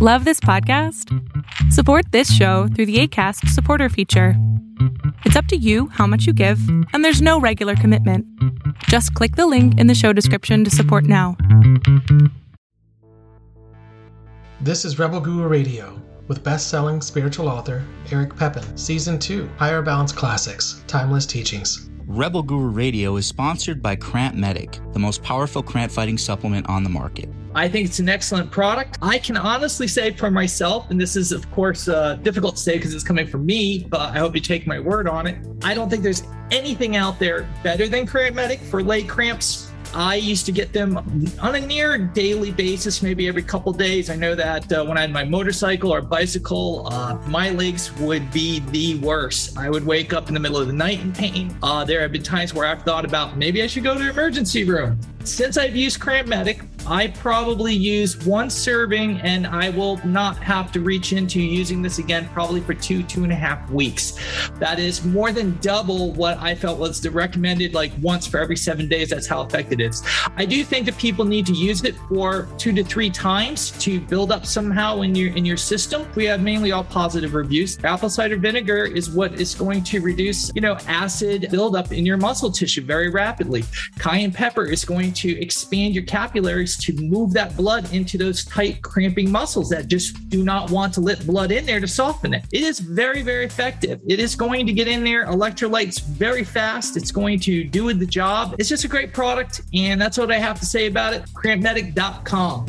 Love this podcast? Support this show through the ACAST supporter feature. It's up to you how much you give, and there's no regular commitment. Just click the link in the show description to support now. This is Rebel Guru Radio with best selling spiritual author Eric Pepin, Season 2 Higher Balance Classics Timeless Teachings. Rebel Guru Radio is sponsored by Cramp Medic, the most powerful cramp fighting supplement on the market. I think it's an excellent product. I can honestly say for myself, and this is, of course, uh, difficult to say because it's coming from me, but I hope you take my word on it. I don't think there's anything out there better than Cramp Medic for leg cramps I used to get them on a near daily basis, maybe every couple days. I know that uh, when I had my motorcycle or bicycle, uh, my legs would be the worst. I would wake up in the middle of the night in pain. Uh, there have been times where I've thought about maybe I should go to the emergency room. Since I've used Cramp Medic, I probably use one serving and I will not have to reach into using this again probably for two, two and a half weeks. That is more than double what I felt was the recommended, like once for every seven days. That's how effective it is. I do think that people need to use it for two to three times to build up somehow in your in your system. We have mainly all positive reviews. Apple cider vinegar is what is going to reduce, you know, acid buildup in your muscle tissue very rapidly. Cayenne pepper is going to expand your capillaries to move that blood into those tight, cramping muscles that just do not want to let blood in there to soften it. It is very, very effective. It is going to get in there, electrolytes very fast. It's going to do the job. It's just a great product. And that's what I have to say about it. Crampmedic.com.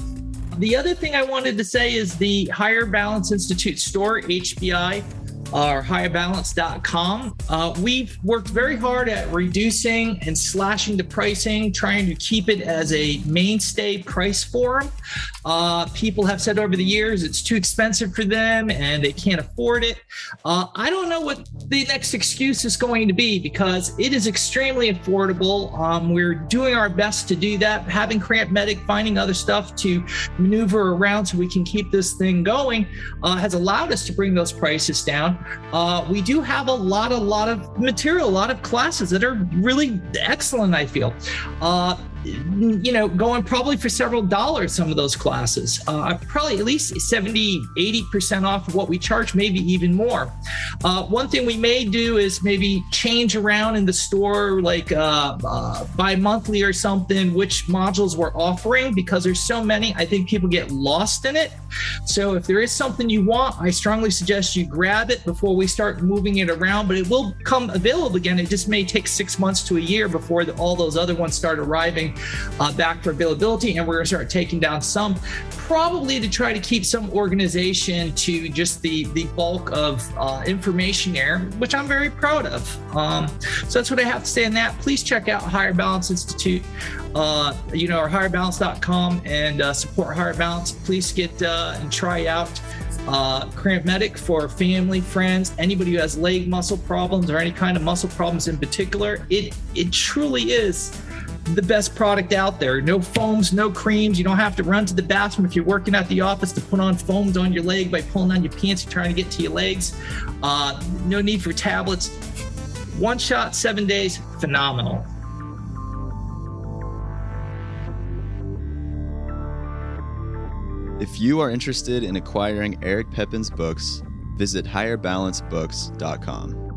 The other thing I wanted to say is the Higher Balance Institute store, HBI or higherbalance.com. Uh, we've worked very hard at reducing and slashing the pricing, trying to keep it as a mainstay price for them. Uh, people have said over the years it's too expensive for them and they can't afford it. Uh, I don't know what the next excuse is going to be because it is extremely affordable. Um, we're doing our best to do that, having Cramp Medic, finding other stuff to maneuver around so we can keep this thing going uh, has allowed us to bring those prices down. Uh, we do have a lot, a lot of material, a lot of classes that are really excellent. I feel. Uh, you know, going probably for several dollars, some of those classes. Uh, probably at least 70, 80% off of what we charge, maybe even more. Uh, one thing we may do is maybe change around in the store, like uh, uh, bi monthly or something, which modules we're offering because there's so many. I think people get lost in it. So if there is something you want, I strongly suggest you grab it before we start moving it around, but it will come available again. It just may take six months to a year before the, all those other ones start arriving uh, back for availability, and we're going to start taking down some, probably to try to keep some organization to just the the bulk of uh, information there, which I'm very proud of. Um, so that's what I have to say on that. Please check out Higher Balance Institute, uh, you know, or higherbalance.com and uh, support Higher Balance. Please get uh, and try out uh, Cramp Medic for family, friends, anybody who has leg muscle problems or any kind of muscle problems in particular. It it truly is the best product out there. No foams, no creams. You don't have to run to the bathroom if you're working at the office to put on foams on your leg by pulling on your pants and trying to get to your legs. Uh, no need for tablets. One shot, seven days, phenomenal. If you are interested in acquiring Eric Pepin's books, visit higherbalancebooks.com.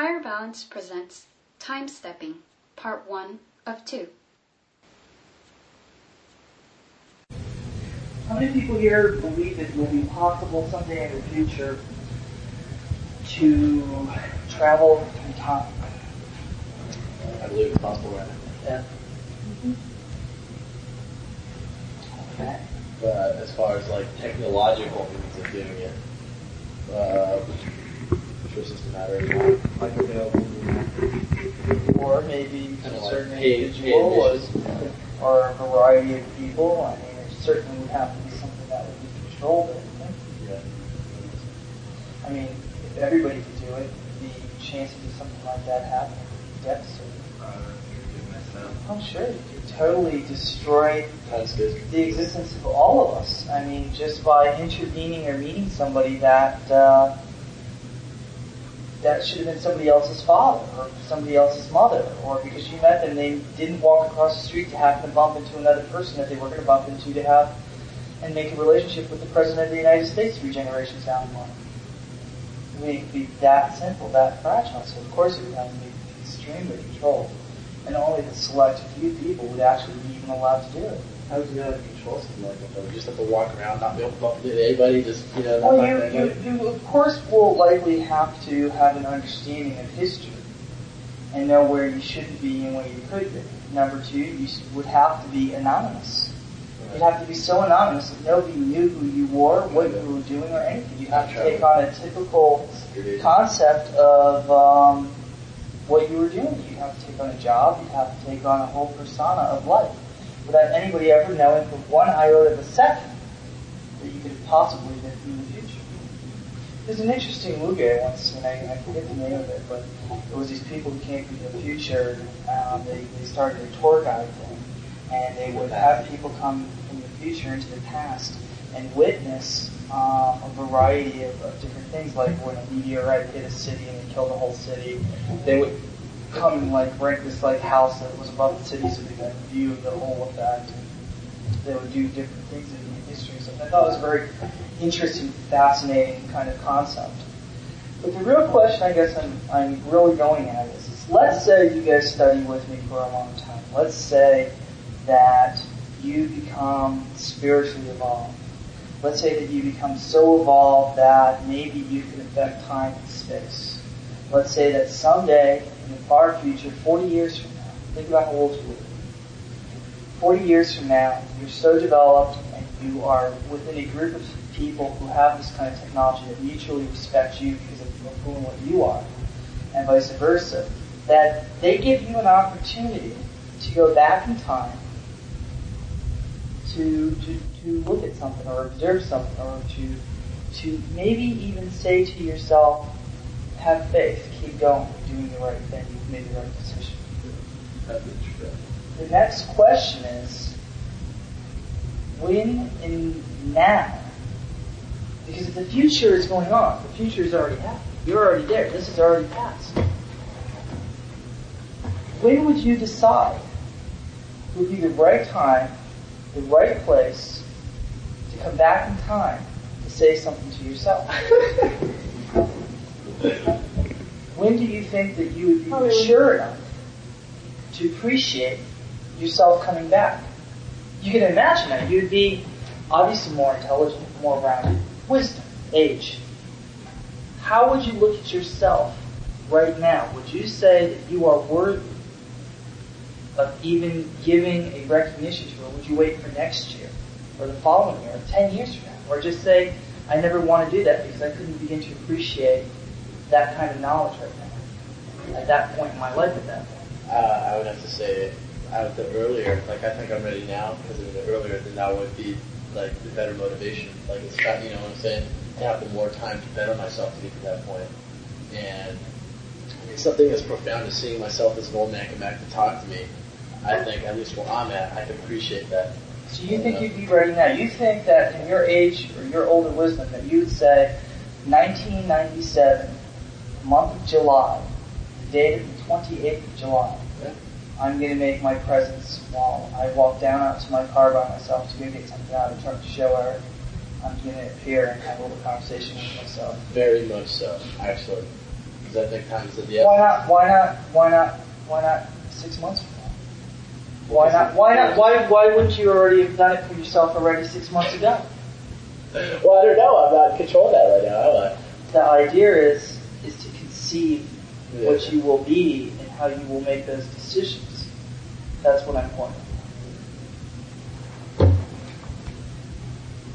Higher Balance presents Time Stepping, Part 1 of 2. How many people here believe it will be possible someday in the future to travel through time? I believe it's possible right now. Yeah. Okay. But as far as like technological means of doing it, uh, a matter of. Like available. Or maybe a certain individual was, or a variety of people. I mean, it certainly would have to be something that would be controlled. I think. Yeah. I mean, if everybody could do it, the chances of something like that happening? Would be devastating. Oh, sure. You could totally destroy the existence of all of us. I mean, just by intervening or meeting somebody that uh, that should have been somebody else's father or somebody else's mother, or because you met them, they didn't walk across the street to happen to bump into another person that they were going to bump into to have and make a relationship with the president of the United States three generations down the line. I mean, it could be that simple, that fragile. So of course it would have to be extremely controlled, and only the select few people would actually be even allowed to do it. How would you know how to control something like that? Though? You just have to walk around, not be able to bump into anybody. Just you know, Well, you, you, you of course will likely have to have an understanding of history and know where you shouldn't be and where you could be. Number two, you would have to be anonymous. You'd have to be so anonymous that nobody knew who you were, what you were doing, or anything. You'd have to take on a typical concept of um, what you were doing. You'd have to take on a job. You'd have to take on a whole persona of life without anybody ever knowing for one iota of a second that you could possibly live in the future. There's an interesting movie I once seen. I, I forget the name of it, but it was these people who came from the future. Um, they, they started a tour guide thing, and they would have people come from the future into the past and witness um, a variety of, of different things, like when a meteorite hit a city and it killed the whole city. They would come and like rent this like house that was above the city so they got a view of the whole effect. And they would do different things in the history. So I thought it was a very interesting, fascinating kind of concept. But the real question I guess I'm, I'm really going at is, is let's say you guys study with me for a long time. Let's say that you become spiritually evolved. Let's say that you become so evolved that maybe you can affect time and space. Let's say that someday, in the far future, 40 years from now, think about how old you are. 40 years from now, you're so developed and you are within a group of people who have this kind of technology that mutually respect you because of who and what you are, and vice versa, that they give you an opportunity to go back in time to, to, to look at something or observe something or to, to maybe even say to yourself, have faith, keep going, doing the right thing, you've made the right decision. The next question is, when and now? Because the future is going on, the future is already happened. You're already there. This is already past. When would you decide would be the right time, the right place to come back in time to say something to yourself? when do you think that you would be mature enough to appreciate yourself coming back? You can imagine that. You'd be obviously more intelligent, more rounded, wisdom, age. How would you look at yourself right now? Would you say that you are worthy of even giving a recognition to, or would you wait for next year, or the following year, or 10 years from now? Or just say, I never want to do that because I couldn't begin to appreciate that kind of knowledge right now, at that point in my life at that point. Uh, I would have to say, would the earlier, like I think I'm ready now because of the earlier, then that would be like the better motivation. Like it's got, you know what I'm saying? To have the more time to better myself to get to that point. And I mean, something as profound as seeing myself as an old man come back to talk to me. I think at least where I'm at, I can appreciate that. So you think you'd be ready now? You think that in your age or your older wisdom that you would say, 1997, month of July, the date of the 28th of July, I'm going to make my presence small. I walk down out to my car by myself to go get something out of the truck to show her. I'm going to appear and have a little conversation with myself. Very much so, actually. Because I think times at the Why not? Why not? Why not? Why not six months from now? Why not? Why not? Why? Why wouldn't you already have done it for yourself already six months ago? Well, I don't know. I'm not controlling that right now, am I? The idea is conceive Yeah. what you will be and how you will make those decisions. That's what I'm pointing.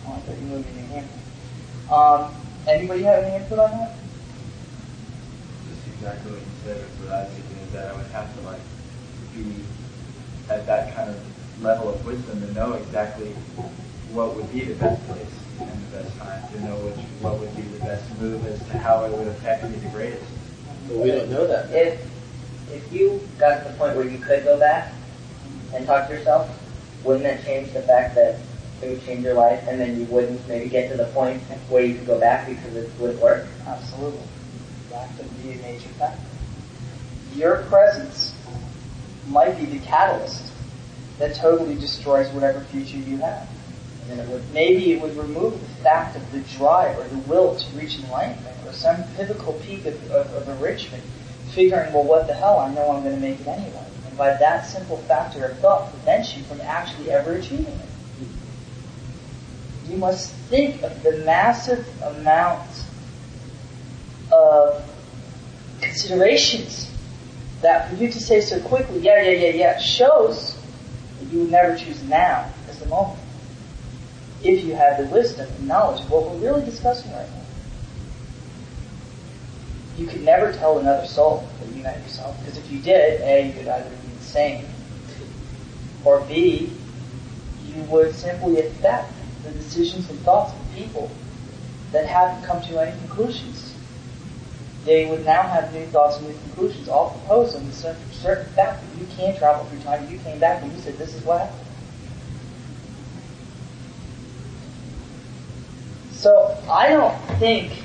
Oh, I thought you moved your hand. Um, anybody have any input on that? Just exactly what you said what I was thinking is that I would have to like be at that kind of level of wisdom to know exactly what would be the best place and the best time, to know which what would be the best move as to how it would affect me the greatest. But we don't know that. If if you got to the point where you could go back and talk to yourself, wouldn't that change the fact that it would change your life, and then you wouldn't maybe get to the point where you could go back because it would work? Absolutely. That could be a major factor. Your presence might be the catalyst that totally destroys whatever future you have. And it would, maybe it would remove the fact of the drive or the will to reach enlightenment or some pivotal peak of, of, of enrichment, figuring, well, what the hell, I know I'm going to make it anyway. And by that simple factor of thought prevents you from actually ever achieving it. You must think of the massive amount of considerations that for you to say so quickly, yeah, yeah, yeah, yeah, shows that you would never choose now as the moment. If you had the wisdom and knowledge of what we're really discussing right now. You could never tell another soul that you met yourself, because if you did, A, you would either be insane, or B, you would simply affect the decisions and thoughts of people that haven't come to any conclusions. They would now have new thoughts and new conclusions, all proposed on the certain, fact that you can travel through time. You came back and you said, this is what happened. So I don't think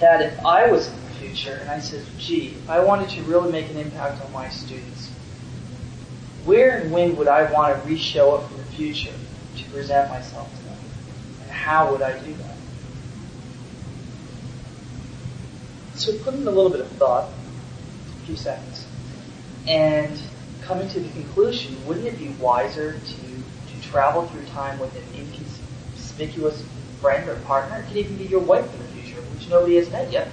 that if I was in the future and I said, gee, if I wanted to really make an impact on my students, where and when would I want to re-show up in the future to present myself to them? And how would I do that? So put in a little bit of thought, a few seconds, and coming to the conclusion, wouldn't it be wiser to, to travel through time with an inconspicuous friend or partner? It could even be your wife in the future, which nobody has met yet,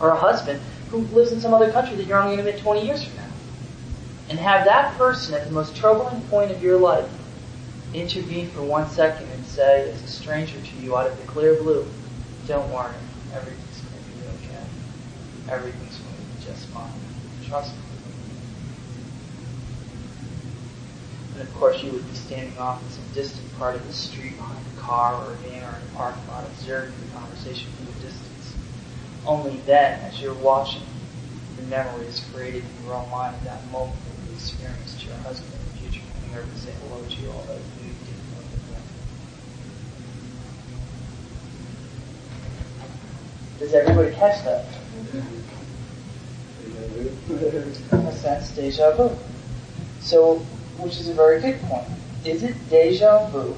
or a husband who lives in some other country that you're only going to meet 20 years from now. And have that person at the most troubling point of your life intervene for one second and say, as a stranger to you out of the clear blue, don't worry, everything's going to be okay. Everything's going to be just fine. Trust me. And of course, you would be standing off in some distant part of the street behind a car or a van or in a parking lot, observing the conversation from. Only then, as you're watching, the memory is created in your own mind at that moment that you experienced your husband in the future coming over to say hello to you, although you didn't know him. Does everybody catch that? Sense, deja vu. So, which is a very good point. Is it deja vu,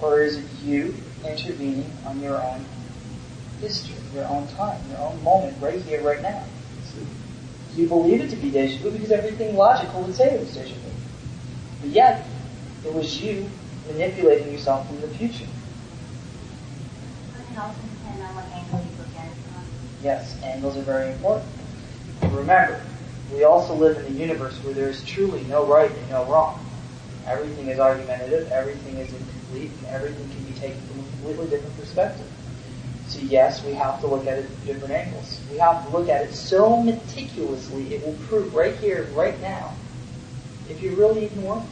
or is it you intervening on your own history, your own time, your own moment, right here, right now? You believe it to be deja vu because everything logical would say it was deja vu. But yet, it was you manipulating yourself from the future. Yes, angles are very important. Remember, we also live in a universe where there is truly no right and no wrong. Everything is argumentative, everything is incomplete, and everything can be taken from a completely different perspective. So yes, we have to look at it from different angles. We have to look at it so meticulously it will prove right here, right now, if you're really even it.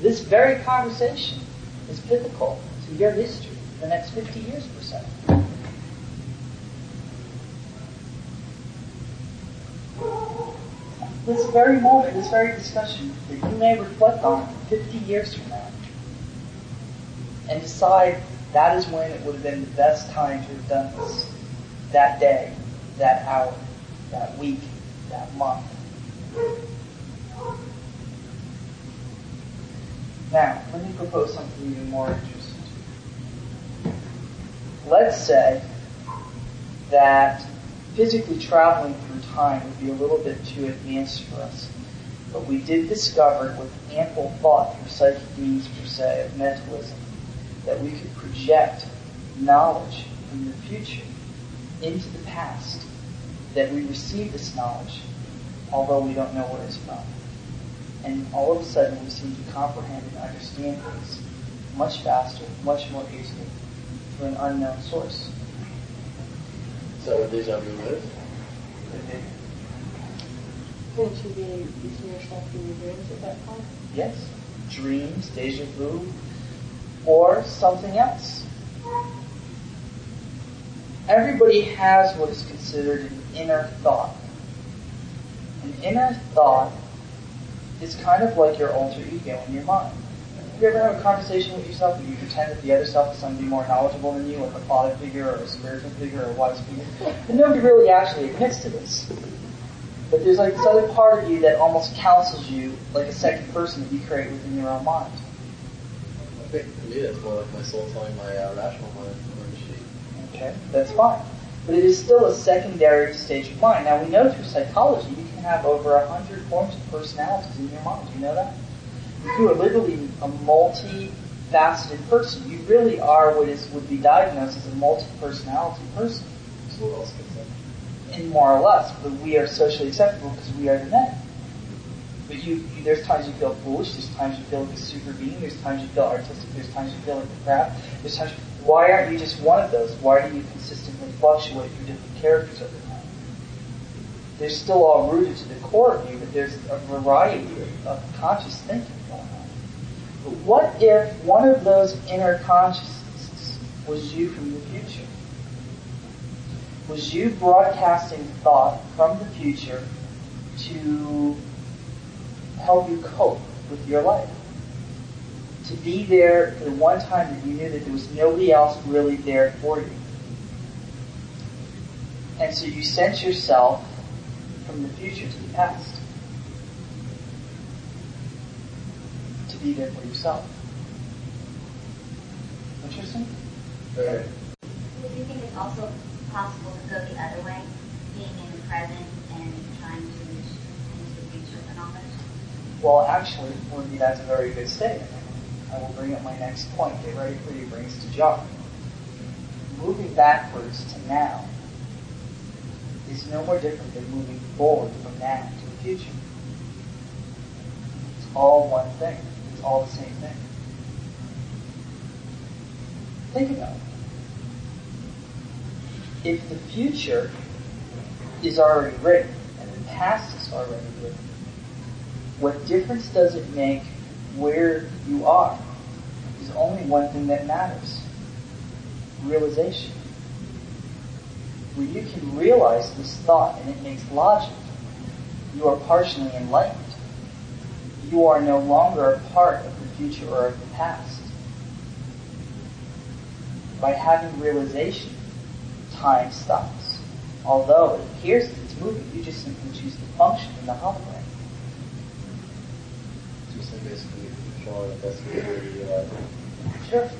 This very conversation is pivotal to your history, the next 50 years per so. This very moment, this very discussion that you may reflect on 50 years from now and decide that is when it would have been the best time to have done this. That day, that hour, that week, that month. Now, let me propose something even more interesting. Let's say that physically traveling through time would be a little bit too advanced for us. But we did discover with ample thought through psychic means per se of mentalism that we could project knowledge from the future into the past. That we receive this knowledge, although we don't know where it's from. And all of a sudden we seem to comprehend and understand things much faster, much more easily through an unknown source. So what deja vu is? Couldn't you be using yourself in your dreams at that point? Yes. Dreams, deja vu, or something else. everybody has what is considered an inner thought. An inner thought is kind of like your alter ego in your mind. Have you ever have a conversation with yourself where you pretend that the other self is somebody more knowledgeable than you, like a father figure or a spiritual figure or a wise figure? And nobody really actually admits to this. But there's like this other part of you that almost counsels you like a second person that you create within your own mind. Think for me that's more like my soul telling my uh, rational mind or machine. Okay, that's fine. But it is still a secondary stage of mind. Now we know through psychology you can have over a hundred forms of personalities in your mind. Do you know that? You are literally a multi-faceted person. You really are what is would be diagnosed as a multi-personality person. So what else can say? And more or less, but we are socially acceptable because we are the men. But you, you, there's times you feel foolish. There's times you feel like a super being. There's times you feel artistic. There's times you feel like a crap. There's times. Why aren't you just one of those? Why do you consistently fluctuate through different characters over time? They're still all rooted to the core of you, but there's a variety of, of conscious thinking going on. But what if one of those inner consciousnesses was you from the future? Was you broadcasting thought from the future to help you cope with your life? To be there for the one time that you knew that there was nobody else really there for you. And so you sent yourself from the future to the past to be there for yourself. Interesting? Do you think it's also possible to go the other way, being in the present and trying to reach into the future with knowledge? Well, actually, Wendy, that's a very good statement. I will bring up my next point. Get ready for your brains to jog. Moving backwards to now is no more different than moving forward from now to the future. It's all one thing. It's all the same thing. Think about it. If the future is already written and the past is already written, what difference does it make where you are? There's only one thing that matters. Realization. Where you can realize this thought and it makes logic, you are partially enlightened. You are no longer a part of the future or of the past. By having realization, time stops. Although it appears that it's moving, you just simply choose to function in the hologram. Just basically controlling the best way to your. Sure.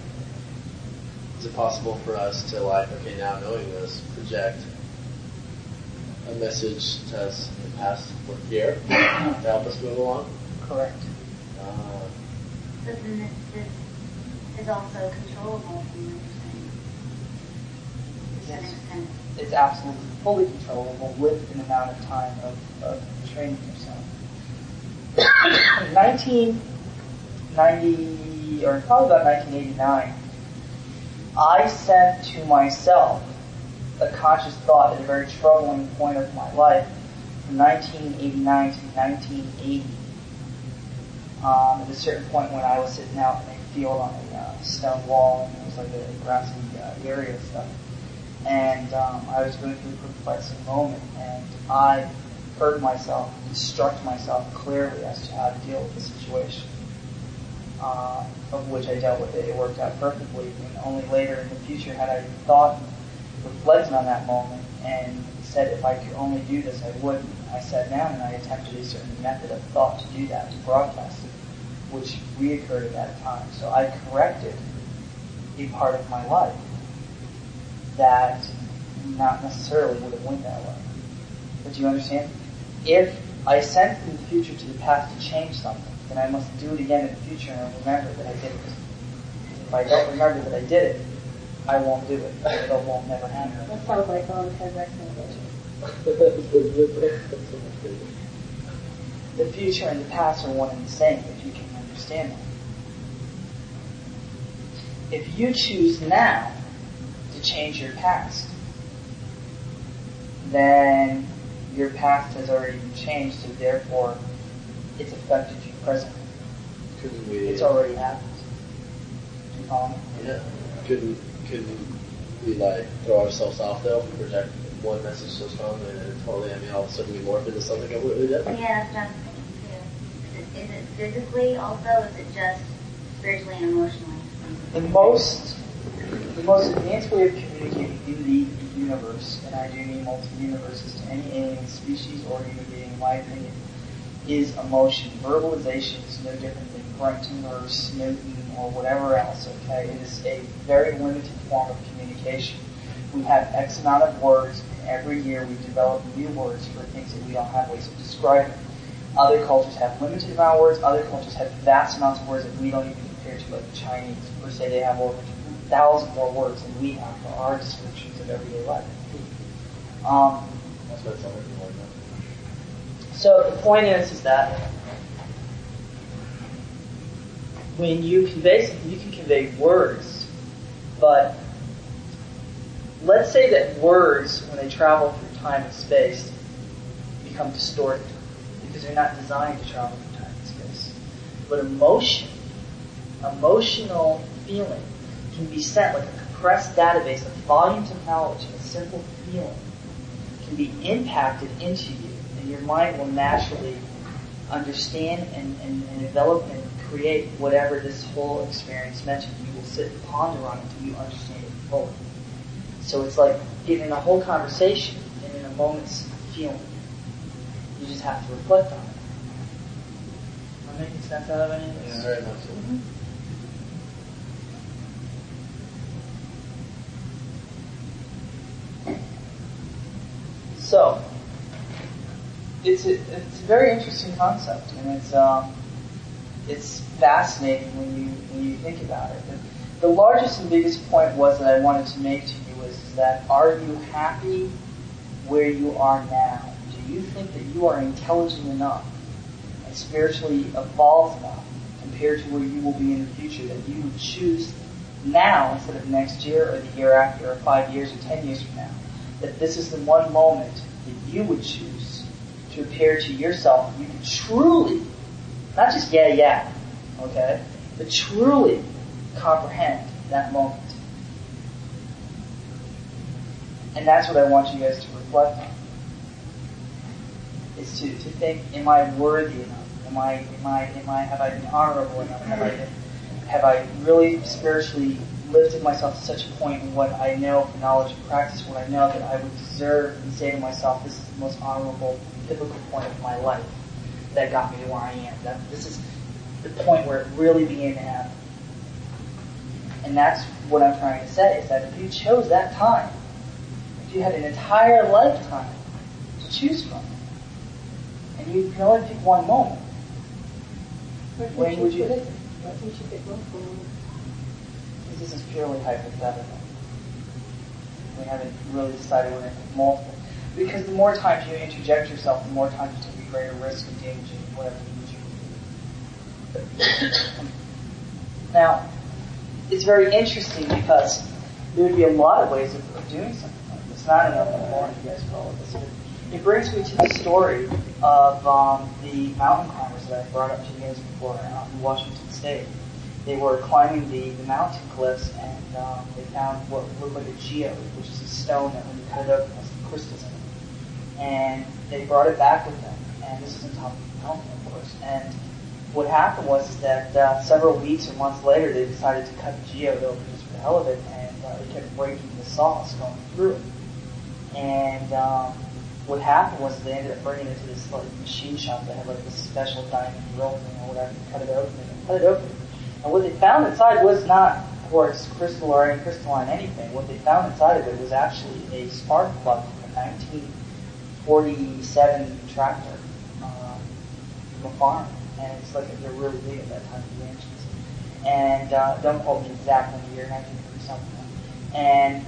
Is it possible for us to like, okay, now knowing this, project a message to us in the past or here to help us move along? Correct. Uh, But then this, this is also controllable from your understanding. To some Yes. It's absolutely fully controllable with an amount of time of, of training yourself. 1990, or probably about 1989, I sent to myself a conscious thought at a very troubling point of my life from 1989 to 1980. Um, at a certain point when I was sitting out in a field on a uh, stone wall, and it was like a grassy uh, area and stuff. And um, I was going through a perplexing moment, and I heard myself instruct myself clearly as to how to deal with the situation, uh, of which I dealt with it. It worked out perfectly, and only later in the future had I thought and reflected on that moment and said if I could only do this, I wouldn't. I sat down and I attempted a certain method of thought to do that, to broadcast it, which reoccurred at that time. So I corrected a part of my life that not necessarily would have went that way. But do you understand? If I sent from the future to the past to change something, then I must do it again in the future and remember that I did it. If I don't remember that I did it, I won't do it. It won't never happen. That sounds like all the recommendation. The future and the past are one and the same if you can understand that. If you choose now to change your past, then your past has already been changed, so therefore it's affected you presently. couldn't we? It's uh, already happened. Do you follow me? Yeah. Couldn't couldn't we like throw ourselves off though, we project one message so strongly and then totally, I mean, all of a sudden we morph into something completely different. Yeah, that's what I was thinking too. Is it, is it physically also, or is it just spiritually and emotionally? The most, the most advanced way of communicating in the universe, and I do mean multi-universes to any alien species or human being, in my opinion, is emotion. Verbalization is no different than grunting or snooting or whatever else, okay? It is a very limited form of communication. We have X amount of words, and every year we develop new words for things that we don't have ways of describing. Other cultures have limited amount of words, other cultures have vast amounts of words that we don't even compare to, like the Chinese, per se, they have over 2,000 more words than we have for our descriptions of everyday life. Um, That's what something like that. so the point is, is that when you convey something, you can convey words, but let's say that words, when they travel through time and space, become distorted because they're not designed to travel through time and space. But emotion, emotional feeling, can be sent like a compressed database of volumes of knowledge and a simple feeling can be impacted into you, and your mind will naturally understand and, and, and develop and create whatever this whole experience meant to you. You will sit and ponder on it until you understand it fully. So it's like getting a whole conversation and in a moment's feeling. You just have to reflect on it. Am I making sense out of any of this? Yeah, very much so. Mm-hmm. So, it's a, it's a very interesting concept, and it's um, it's fascinating when you when you think about it. The, the largest and biggest point was that I wanted to make to you was that are you happy where you are now? Do you think that you are intelligent enough and spiritually evolved enough compared to where you will be in the future that you would choose now instead of next year or the year after or five years or ten years from now? That this is the one moment that you would choose to appear to yourself. You can truly, not just yeah, yeah, okay, but truly comprehend that moment. And that's what I want you guys to reflect on. Is to, to think, am I worthy enough? Am I am I am I have I been honorable enough? Have I been, have I really spiritually lifted myself to such a point in what I know from knowledge and practice, what I know that I would deserve and say to myself, this is the most honorable, biblical point of my life that got me to where I am. That this is the point where it really began to happen. And that's what I'm trying to say, is that if you chose that time, if you had an entire lifetime to choose from, and you can only pick one moment, when would you pick? Why can't you pick one one? This is purely hypothetical. We haven't really decided to pick multiple. Because the more times you interject yourself, the more times you take a greater risk of damaging whatever you do. now, it's very interesting because there would be a lot of ways of, of doing something like this. Not enough in the morning, you guys follow this. It brings me to the story of um, the mountain climbers that I brought up to you guys before out in Washington State. They were climbing the, the mountain cliffs and um, they found what looked like a geode, which is a stone that when you cut it open has some crystals in it. And they brought it back with them. And this is on top of the mountain, of course. And what happened was that uh, several weeks or months later, they decided to cut the geode open just for the hell of it, and uh, they kept breaking the saws going through it. And um, what happened was they ended up bringing it to this like machine shop that had like this special diamond drill thing or whatever, cut it open and cut it open. And what they found inside was not quartz crystal or any crystalline anything. What they found inside of it was actually a spark plug from a 1947 tractor uh, from a farm. And it's like they're really big at that time, the engines. And uh, don't quote me exactly the year, 1930 something. And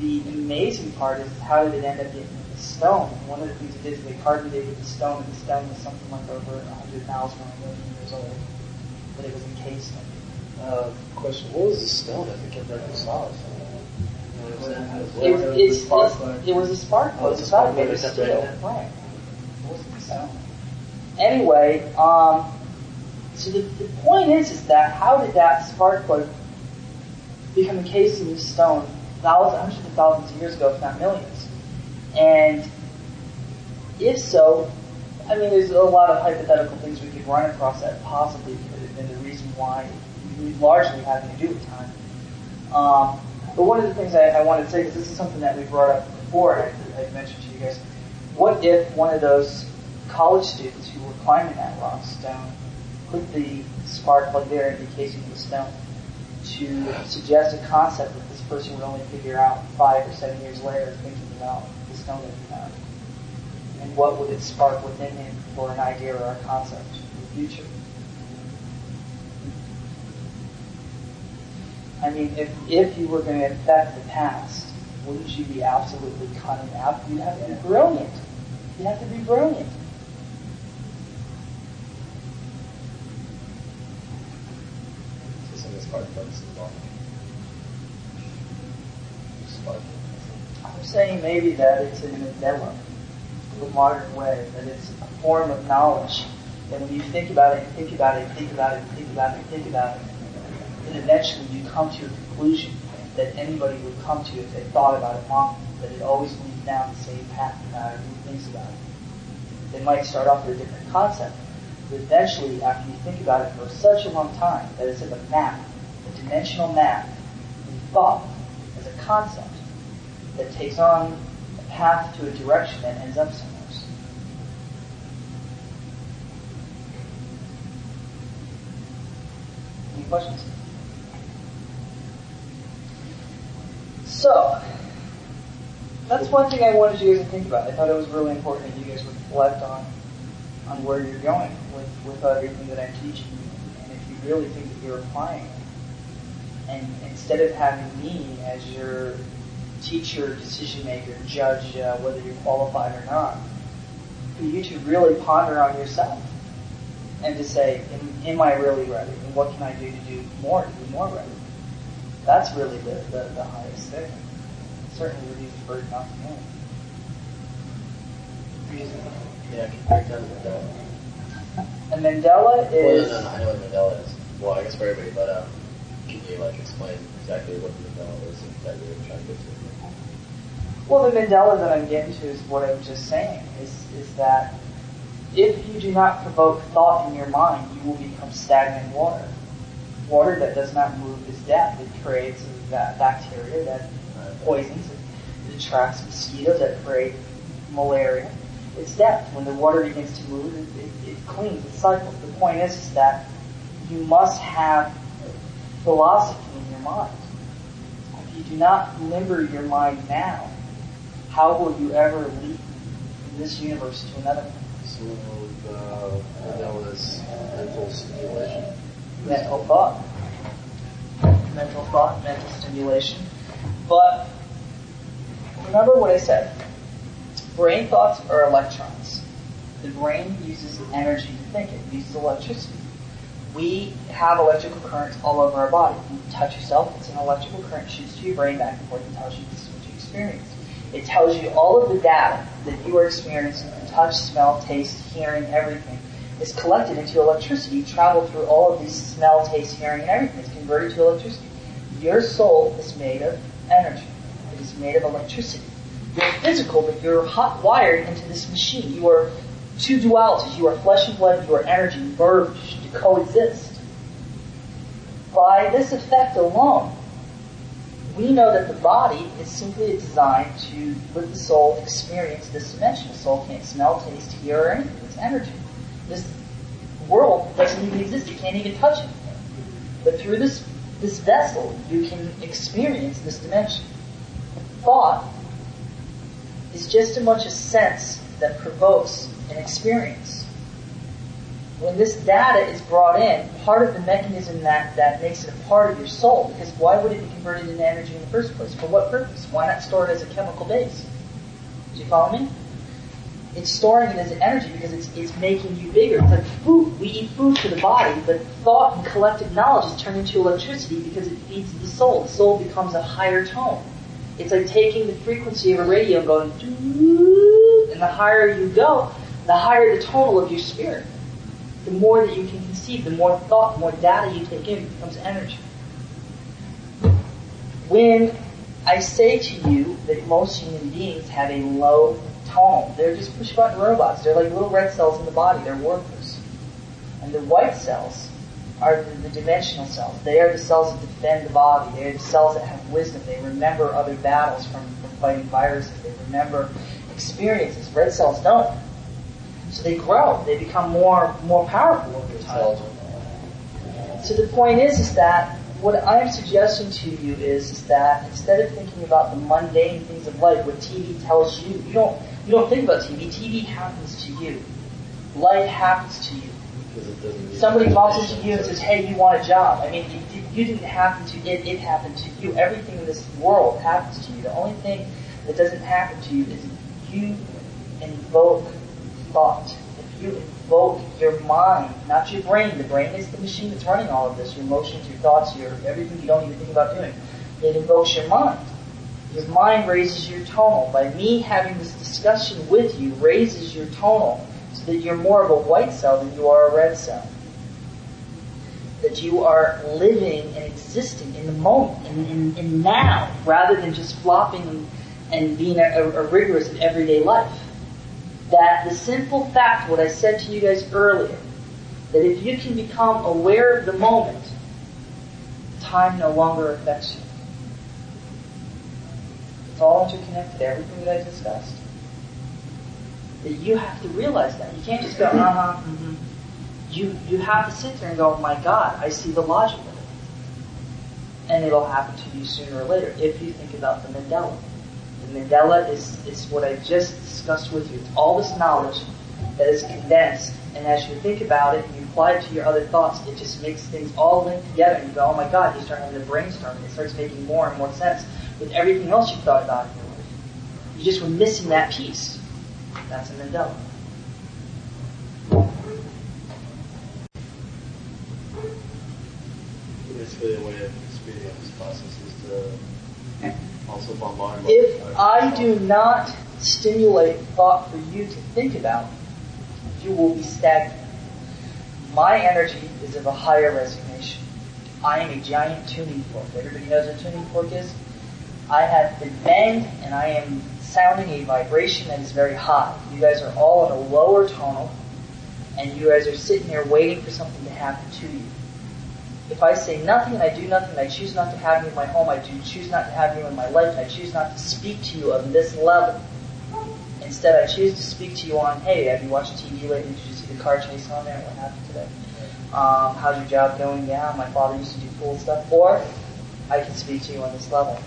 the amazing part is how did it end up getting the stone? One of the things it did is they carbonized the stone, and the stone was something like over 100,000 or a million years old. But it was encased in. Uh, question: What was the stone that they kept breaking saws? It was, it's, it's, it was a spark Oh, plug. it's a spark plug, it's a steel. separate- Right. It wasn't stone. Anyway, um, so the, the point is, is that how did that spark plug become encased in this stone thousands, hundreds of thousands of years ago, if not millions. And if so, I mean, there's a lot of hypothetical things we could run across that possibly been the reason why, we largely having to do with time. Um, but one of the things I, I wanted to say, because this is something that we brought up before, and I, I mentioned to you guys, what if one of those college students who were climbing that rock stone put the spark plug there in the casing of the stone to suggest a concept that this person would only figure out five or seven years later thinking about the stone that he found? And what would it spark within him for an idea or a concept in the future? I mean, if, if you were going to affect the past, wouldn't you be absolutely cutting out? You'd have to be brilliant. You'd have to be brilliant. I'm saying maybe that it's an mandala, the modern way, that it's a form of knowledge that when you think about it, think about it, think about it, think about it, think about it, then eventually you come to a conclusion that anybody would come to if they thought about it long, that it always leads down the same path no matter who thinks about it. They might start off with a different concept, but eventually, after you think about it for such a long time, that it's a map, a dimensional map, in thought as a concept that takes on a path to a direction that ends up somewhere. Any questions? So, that's one thing I wanted you guys to think about. I thought it was really important that you guys reflect on on where you're going with, with everything that I'm teaching you. And if you really think that you're applying it, and instead of having me as your teacher, decision maker, judge uh, whether you're qualified or not, for you to really ponder on yourself and to say, am, am I really ready? And what can I do to do more, to be more ready? That's really the, the, the highest thing. Certainly relieves the burden off the man. Yeah, break down mandala. And mandala is. Well, no, no, I know what mandala is. Well, I guess for everybody, but um, can you like explain exactly what mandala is that you're trying to get to? Well, the mandala that I'm getting to is what I was just saying. Is is that if you do not provoke thought in your mind, you will become stagnant water. Water that does not move is death. It creates bacteria that uh, poisons. It attracts mosquitoes that create malaria. It's death. When the water begins to move, it, it, it cleans, it cycles. The point is, is that you must have philosophy in your mind. If you do not limber your mind now, how will you ever leap from this universe to another? So the, that was mental stimulation. Mental thought. Mental thought, mental stimulation. But remember what I said. Brain thoughts are electrons. The brain uses energy to think. It uses electricity. We have electrical currents all over our body. You touch yourself, it's an electrical current shoots to your brain back and forth and tells you this is what you experience. It tells you all of the data that you are experiencing touch, smell, taste, hearing, everything is collected into electricity. You travel through all of these smell, taste, hearing, and everything. It's converted to electricity. Your soul is made of energy. It is made of electricity. You're physical, but you're hot wired into this machine. You are two dualities. You are flesh and blood, you are energy merged to coexist. By this effect alone, we know that the body is simply designed to let the soul experience this dimension. The soul can't smell, taste, hear, or anything. It's energy. This world doesn't even exist. You can't even touch it. But through this this vessel, you can experience this dimension. Thought is just as much a sense that provokes an experience. When this data is brought in, part of the mechanism that, that makes it a part of your soul, because why would it be converted into energy in the first place? For what purpose? Why not store it as a chemical base? Do you follow me? It's storing it as energy because it's, it's making you bigger. It's like food. We eat food for the body, but thought and collective knowledge is turned into electricity because it feeds the soul. The soul becomes a higher tone. It's like taking the frequency of a radio and going, and the higher you go, the higher the tonal of your spirit. The more that you can conceive, the more thought, the more data you take in, becomes energy. When I say to you that most human beings have a low They're just push button robots. They're like little red cells in the body. They're workers. And the white cells are the, the dimensional cells. They are the cells that defend the body. They are the cells that have wisdom. They remember other battles from, from fighting viruses. They remember experiences. Red cells don't. So they grow. They become more more powerful over time. So the point is, is that what I'm suggesting to you is, is that instead of thinking about the mundane things of life, what TV tells you, you don't you don't think about TV. TV happens to you. Life happens to you. Somebody bumps into you and says, "Hey, you want a job?" I mean, it, you didn't happen to it; it happened to you. Everything in this world happens to you. The only thing that doesn't happen to you is you invoke thought. If you invoke your mind, not your brain. The brain is the machine that's running all of this. Your emotions, your thoughts, your everything you don't even think about doing. It invokes your mind. Your mind raises your tone. By me having this discussion with you raises your tonal so that you're more of a white cell than you are a red cell. That you are living and existing in the moment, in, in, in now, rather than just flopping and, being a, a, a rigorous in everyday life. That the simple fact, what I said to you guys earlier, that if you can become aware of the moment, time no longer affects you. It's all interconnected, everything that I discussed. That you have to realize that. You can't just go, uh huh, mm-hmm. You, you have to sit there and go, my God, I see the logic of it. And it'll happen to you sooner or later if you think about the mandala. The mandala is, is what I just discussed with you. It's all this knowledge that is condensed, and as you think about it and you apply it to your other thoughts, it just makes things all link together, and you go, oh my God, you start having a brainstorm, and it starts making more and more sense with everything else you thought about in your life. You just were missing that piece. That's a mandala. Basically, a way of speeding up this process is to also bombard. If I do not stimulate thought for you to think about, you will be stagnant. My energy is of a higher resignation. I am a giant tuning fork. Everybody knows what a tuning fork is? I have been banged and I am sounding a vibration that is very high. You guys are all in a lower tonal and you guys are sitting there waiting for something to happen to you. If I say nothing and I do nothing, I choose not to have you in my home, I do choose not to have you in my life, I choose not to speak to you on this level. Instead, I choose to speak to you on, hey, have you watched TV lately? Did you see the car chase on there? What happened today? Um, how's your job going? Yeah, my father used to do cool stuff. Or I can speak to you on this level.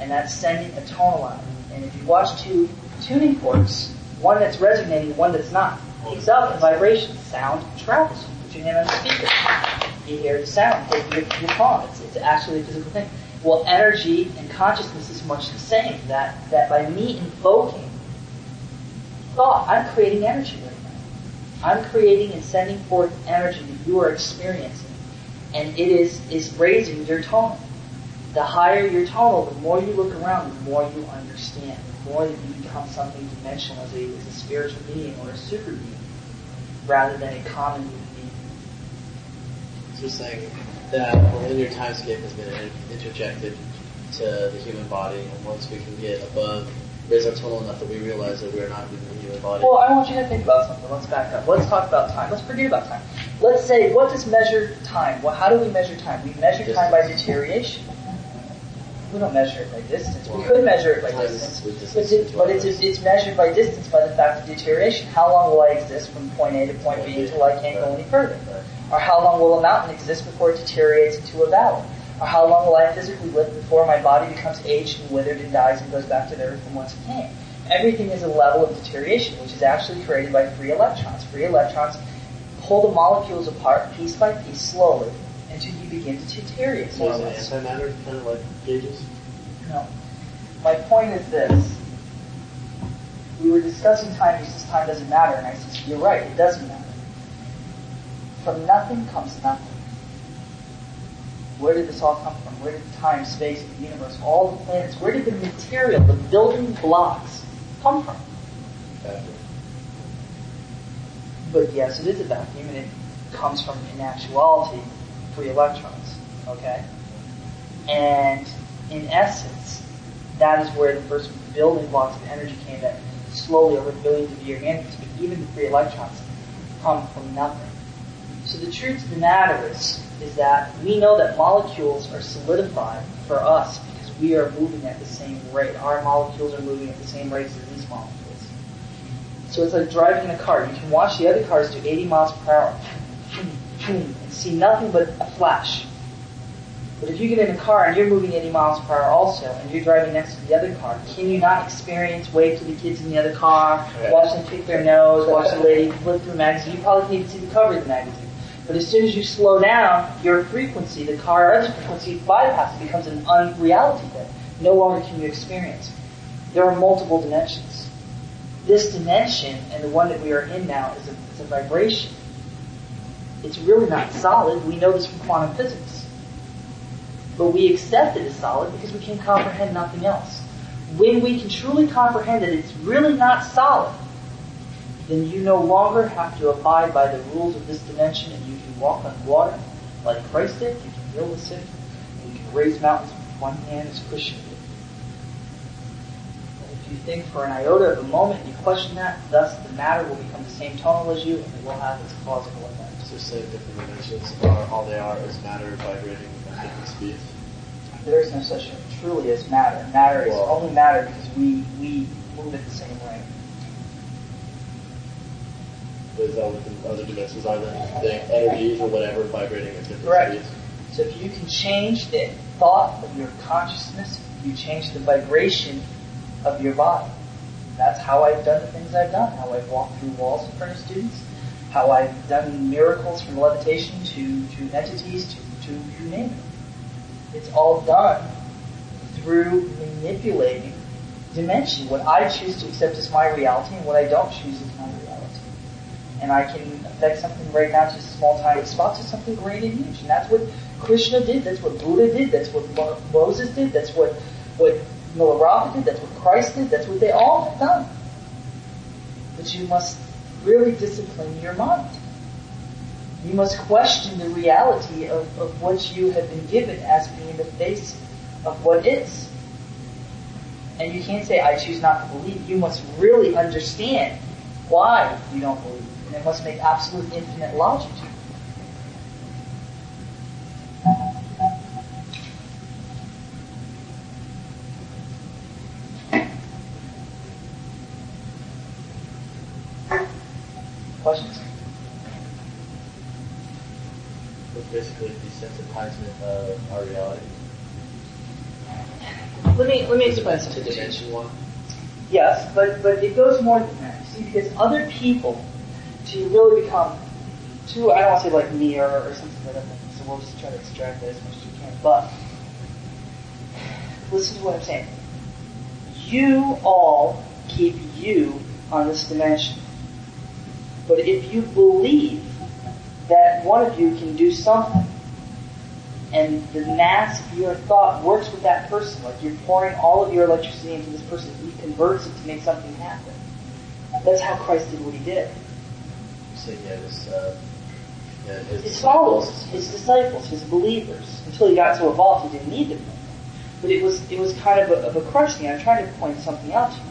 And that's sending a tonal out. And if you watch two tuning forks, one that's resonating, one that's not, picks up the vibration, sound travels. Put your hand the speaker. You hear the sound. Take your, your. It's, it's actually a physical thing. Well, energy and consciousness is much the same. That, that by me invoking thought, I'm creating energy right now. I'm creating and sending forth energy that you are experiencing. And it is, is raising your tonal. The higher your tonal, the more you look around, the more you understand, the more that you become something dimensional as a, as a spiritual being or a super being, rather than a common human being. So saying that a linear timescape has been interjected to the human body, and once we can get above, raise our tonal enough that we realize that we're not in the human body. Well, I want you to think about something. Let's back up. Let's talk about time. Let's forget about time. Let's say, what does measure time? Well, how do we measure time? We measure time by deterioration. We don't measure it by distance. We could measure it by distance, but, it, but it's, it's measured by distance by the fact of deterioration. How long will I exist from point A to point B until I can't go any further? Or how long will a mountain exist before it deteriorates into a valley? Or how long will I physically live before my body becomes aged and withered and dies and goes back to the earth from whence it came? Everything is a level of deterioration, which is actually created by free electrons. Free electrons pull the molecules apart piece by piece slowly until you begin to deteriorate. So is antimatter kind of like gauges? No. My point is this. We were discussing time, you says time doesn't matter, and I said, you're right, it doesn't matter. From nothing comes nothing. Where did this all come from? Where did time, space, the universe, all the planets, where did the material, the building blocks come from? Vacuum. But yes, it is a vacuum, and it comes from, in actuality, free electrons. Okay? And in essence, that is where the first building blocks of energy came that slowly over billions of years and even the free electrons come from nothing. So the truth of the matter is, is that we know that molecules are solidified for us because we are moving at the same rate. Our molecules are moving at the same rate as these molecules. So it's like driving in a car. You can watch the other cars do 80 miles per hour and see nothing but a flash. But if you get in a car and you're moving 80 miles per hour also, and you're driving next to the other car, can you not experience, wave to the kids in the other car, watch them pick their nose, watch the lady flip through a magazine? You probably can't even see the cover of the magazine. But as soon as you slow down, your frequency, the car frequency bypass becomes an unreality then. No longer can you experience. There are multiple dimensions. This dimension and the one that we are in now is a, is a vibration. It's really not solid. We know this from quantum physics. But we accept it as solid because we can comprehend nothing else. When we can truly comprehend that it's really not solid, then you no longer have to abide by the rules of this dimension and you can walk on water like Christ did, you can heal the sick, and you can raise mountains with one hand as Krishna did. If you think for an iota of a moment, you question that, thus the matter will become the same tonal as you and it will have its causal effect. Say different dimensions are all they are is matter vibrating at different speeds. There is no such thing truly as matter. Matter is only matter because we, we move at the same rate. But is that what the other dimensions are then? The energies or whatever vibrating at different Correct. speeds? So if you can change the thought of your consciousness, you change the vibration of your body. That's how I've done the things I've done, how I've walked through walls in front of students, how I've done miracles from levitation to, to entities to, to you name it. It's all done through manipulating dimension. What I choose to accept as my reality and what I don't choose is my reality. And I can affect something right now, just a small tiny spot, to something great and huge. And that's what Krishna did, that's what Buddha did, that's what Mo- Moses did, that's what, what Milarepa did, that's what Christ did, that's what they all have done. But you must really discipline your mind. You must question the reality of, of what you have been given as being the face of what is. And you can't say, I choose not to believe. You must really understand why you don't believe. And it must make absolute infinite logic to you. Questions? It's basically of our reality. Let me let me explain To something. to you. dimension one. Yes, but but it goes more than that. See, because other people, to really become too, I don't want to say like me or, or something like that. So we'll just try to extract that as much as we can. But listen to what I'm saying. You all keep you on this dimension. But if you believe that one of you can do something, and the mass of your thought works with that person, like you're pouring all of your electricity into this person, he converts it to make something happen. That's how Christ did what he did. So yeah, this uh, yeah, his His followers, his disciples, his believers, until he got so evolved he didn't need them. But it was it was kind of a, of a crush thing. I'm trying to point something out to you.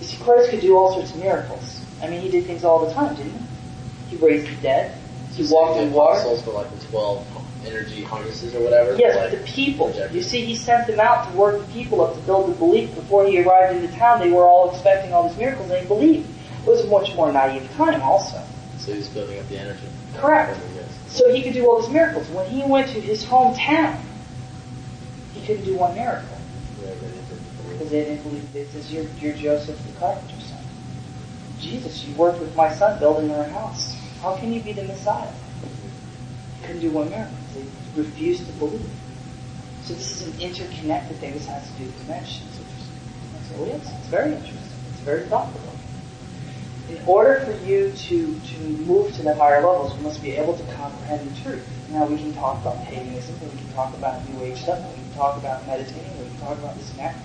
You see, Christ could do all sorts of miracles. I mean, he did things all the time, didn't he? He raised the dead. He walked in water. apostles for like the twelve energy harnesses or whatever. Yes, like, but the people. You see, he sent them out to work the people up to build the belief. Before he arrived into town, they were all expecting all these miracles, they believed. It was a much more naive time, also. So he's building up the energy. Correct. So he could do all these miracles. When he went to his hometown, he couldn't do one miracle Yeah, but he did- because they didn't believe this is you're, you're Joseph the carpenter's son. Jesus, you worked with my son building our house. How can you be the Messiah? He couldn't do one miracle. They refused to believe. So this is an interconnected thing. This has to do with dimensions. Said, Well, yes, it's very interesting. It's very thoughtful. In order for you to, to move to the higher levels, you must be able to comprehend the truth. Now we can talk about paganism, we can talk about New Age stuff, we can talk about meditating, we can talk about this and that.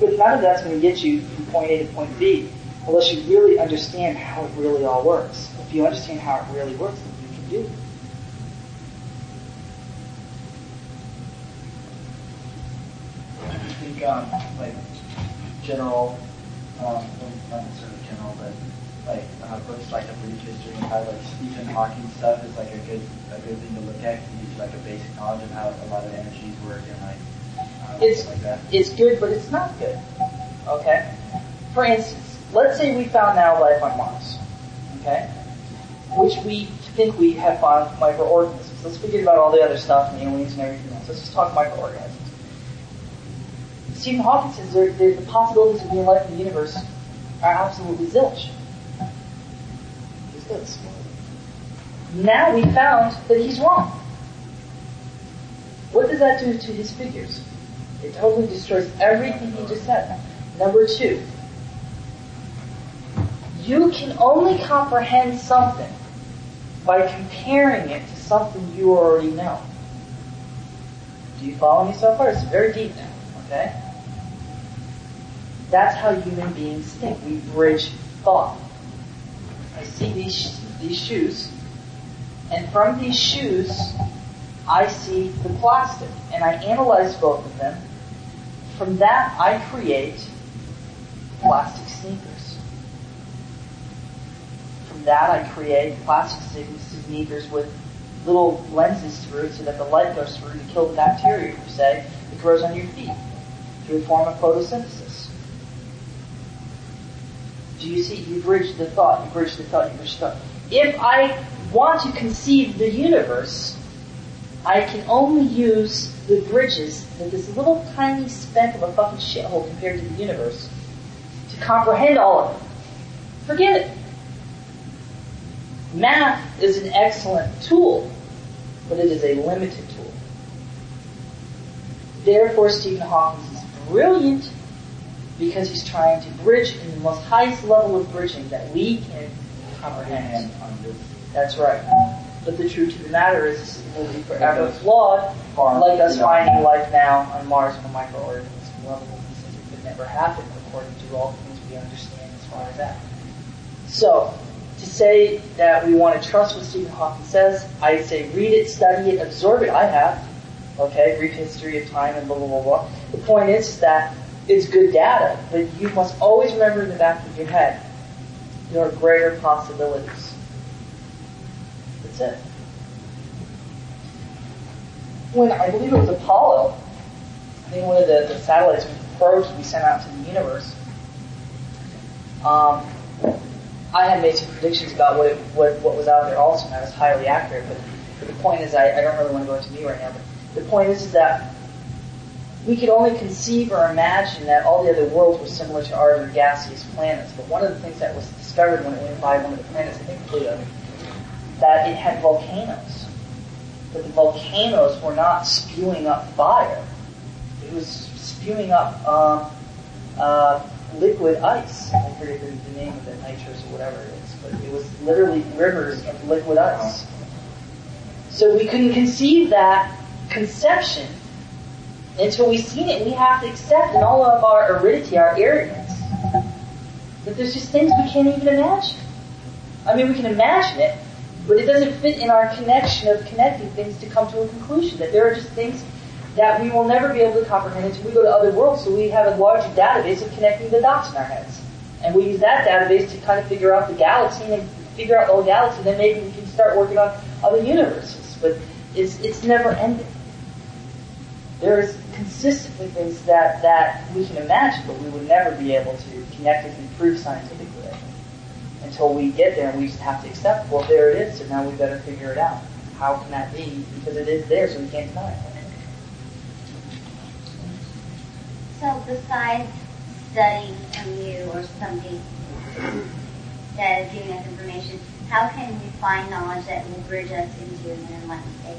But none of that's going to get you from point A to point B unless you really understand how it really all works. If you understand how it really works, then you can do it. I think um, like general, um, not sort of general, but like uh, books like A Brief History and how like Stephen Hawking stuff is like a good a good thing to look at. It gives you like a basic knowledge of how a lot of energies work and like uh, It's like that. it's good, but it's not good. Okay. For instance, let's say we found now life on Mars. Okay. Which we think we have found microorganisms. Let's forget about all the other stuff and aliens and everything else. Let's just talk microorganisms. Stephen Hawking says there, there, the possibilities of being life in the universe are absolutely zilch. Now we found that he's wrong. What does that do to his figures? It totally destroys everything he just said. Number two, you can only comprehend something by comparing it to something you already know. Do you follow me so far? It's very deep now, okay? That's how human beings think. We bridge thought. I see these, these shoes, and from these shoes, I see the plastic, and I analyze both of them. From that, I create plastic sneakers. From that, I create plastic sneakers with little lenses through so that the light goes through to kill the bacteria, per se, that grows on your feet through a form of photosynthesis. Do you see? You bridge the thought, you bridge the thought, you bridge the thought. If I want to conceive the universe, I can only use the bridges that this little tiny speck of a fucking shithole compared to the universe to comprehend all of it. Forget it. Math is an excellent tool, but it is a limited tool. Therefore, Stephen Hawking is brilliant because he's trying to bridge in the most highest level of bridging that we can comprehend. That's right. But the truth of the matter is, it will be forever flawed, like us finding life now on Mars from microorganisms level, since it could never happen according to all things we understand as far as that. So, to say that we want to trust what Stephen Hawking says, I say read it, study it, absorb it. I have. Okay, brief history of time and blah blah blah blah. The point is that it's good data, but you must always remember in the back of your head there are greater possibilities. That's it. When I believe it was Apollo, I think one of the, the satellites, probes we sent out to the universe, um, I had made some predictions about what, it, what what was out there also, and I was highly accurate. But, but the point is, I, I don't really want to go into me right now. But the point is, is that we could only conceive or imagine that all the other worlds were similar to our other gaseous planets. But one of the things that was discovered when it went by one of the planets, I think Pluto, that it had volcanoes. But the volcanoes were not spewing up fire. It was spewing up um, uh, liquid ice. I forget the, the name of it, nitrous or whatever it is. But it was literally rivers of liquid ice. So we couldn't conceive that conception until we've seen it. We have to accept in all of our aridity, our arrogance, that there's just things we can't even imagine. I mean, we can imagine it, but it doesn't fit in our connection of connecting things to come to a conclusion. That there are just things that we will never be able to comprehend until we go to other worlds. So we have a larger database of connecting the dots in our heads, and we use that database to kind of figure out the galaxy and figure out the whole galaxy. And then maybe we can start working on other universes. But it's it's never ending. There's consistently things that, that we can imagine, but we would never be able to connectively prove scientifically until we get there and we just have to accept, well, there it is, so now we better figure it out. How can that be? Because it is there, so we can't deny it. So besides studying from you or somebody that is giving us information, how can we find knowledge that will bridge us into an enlightened state?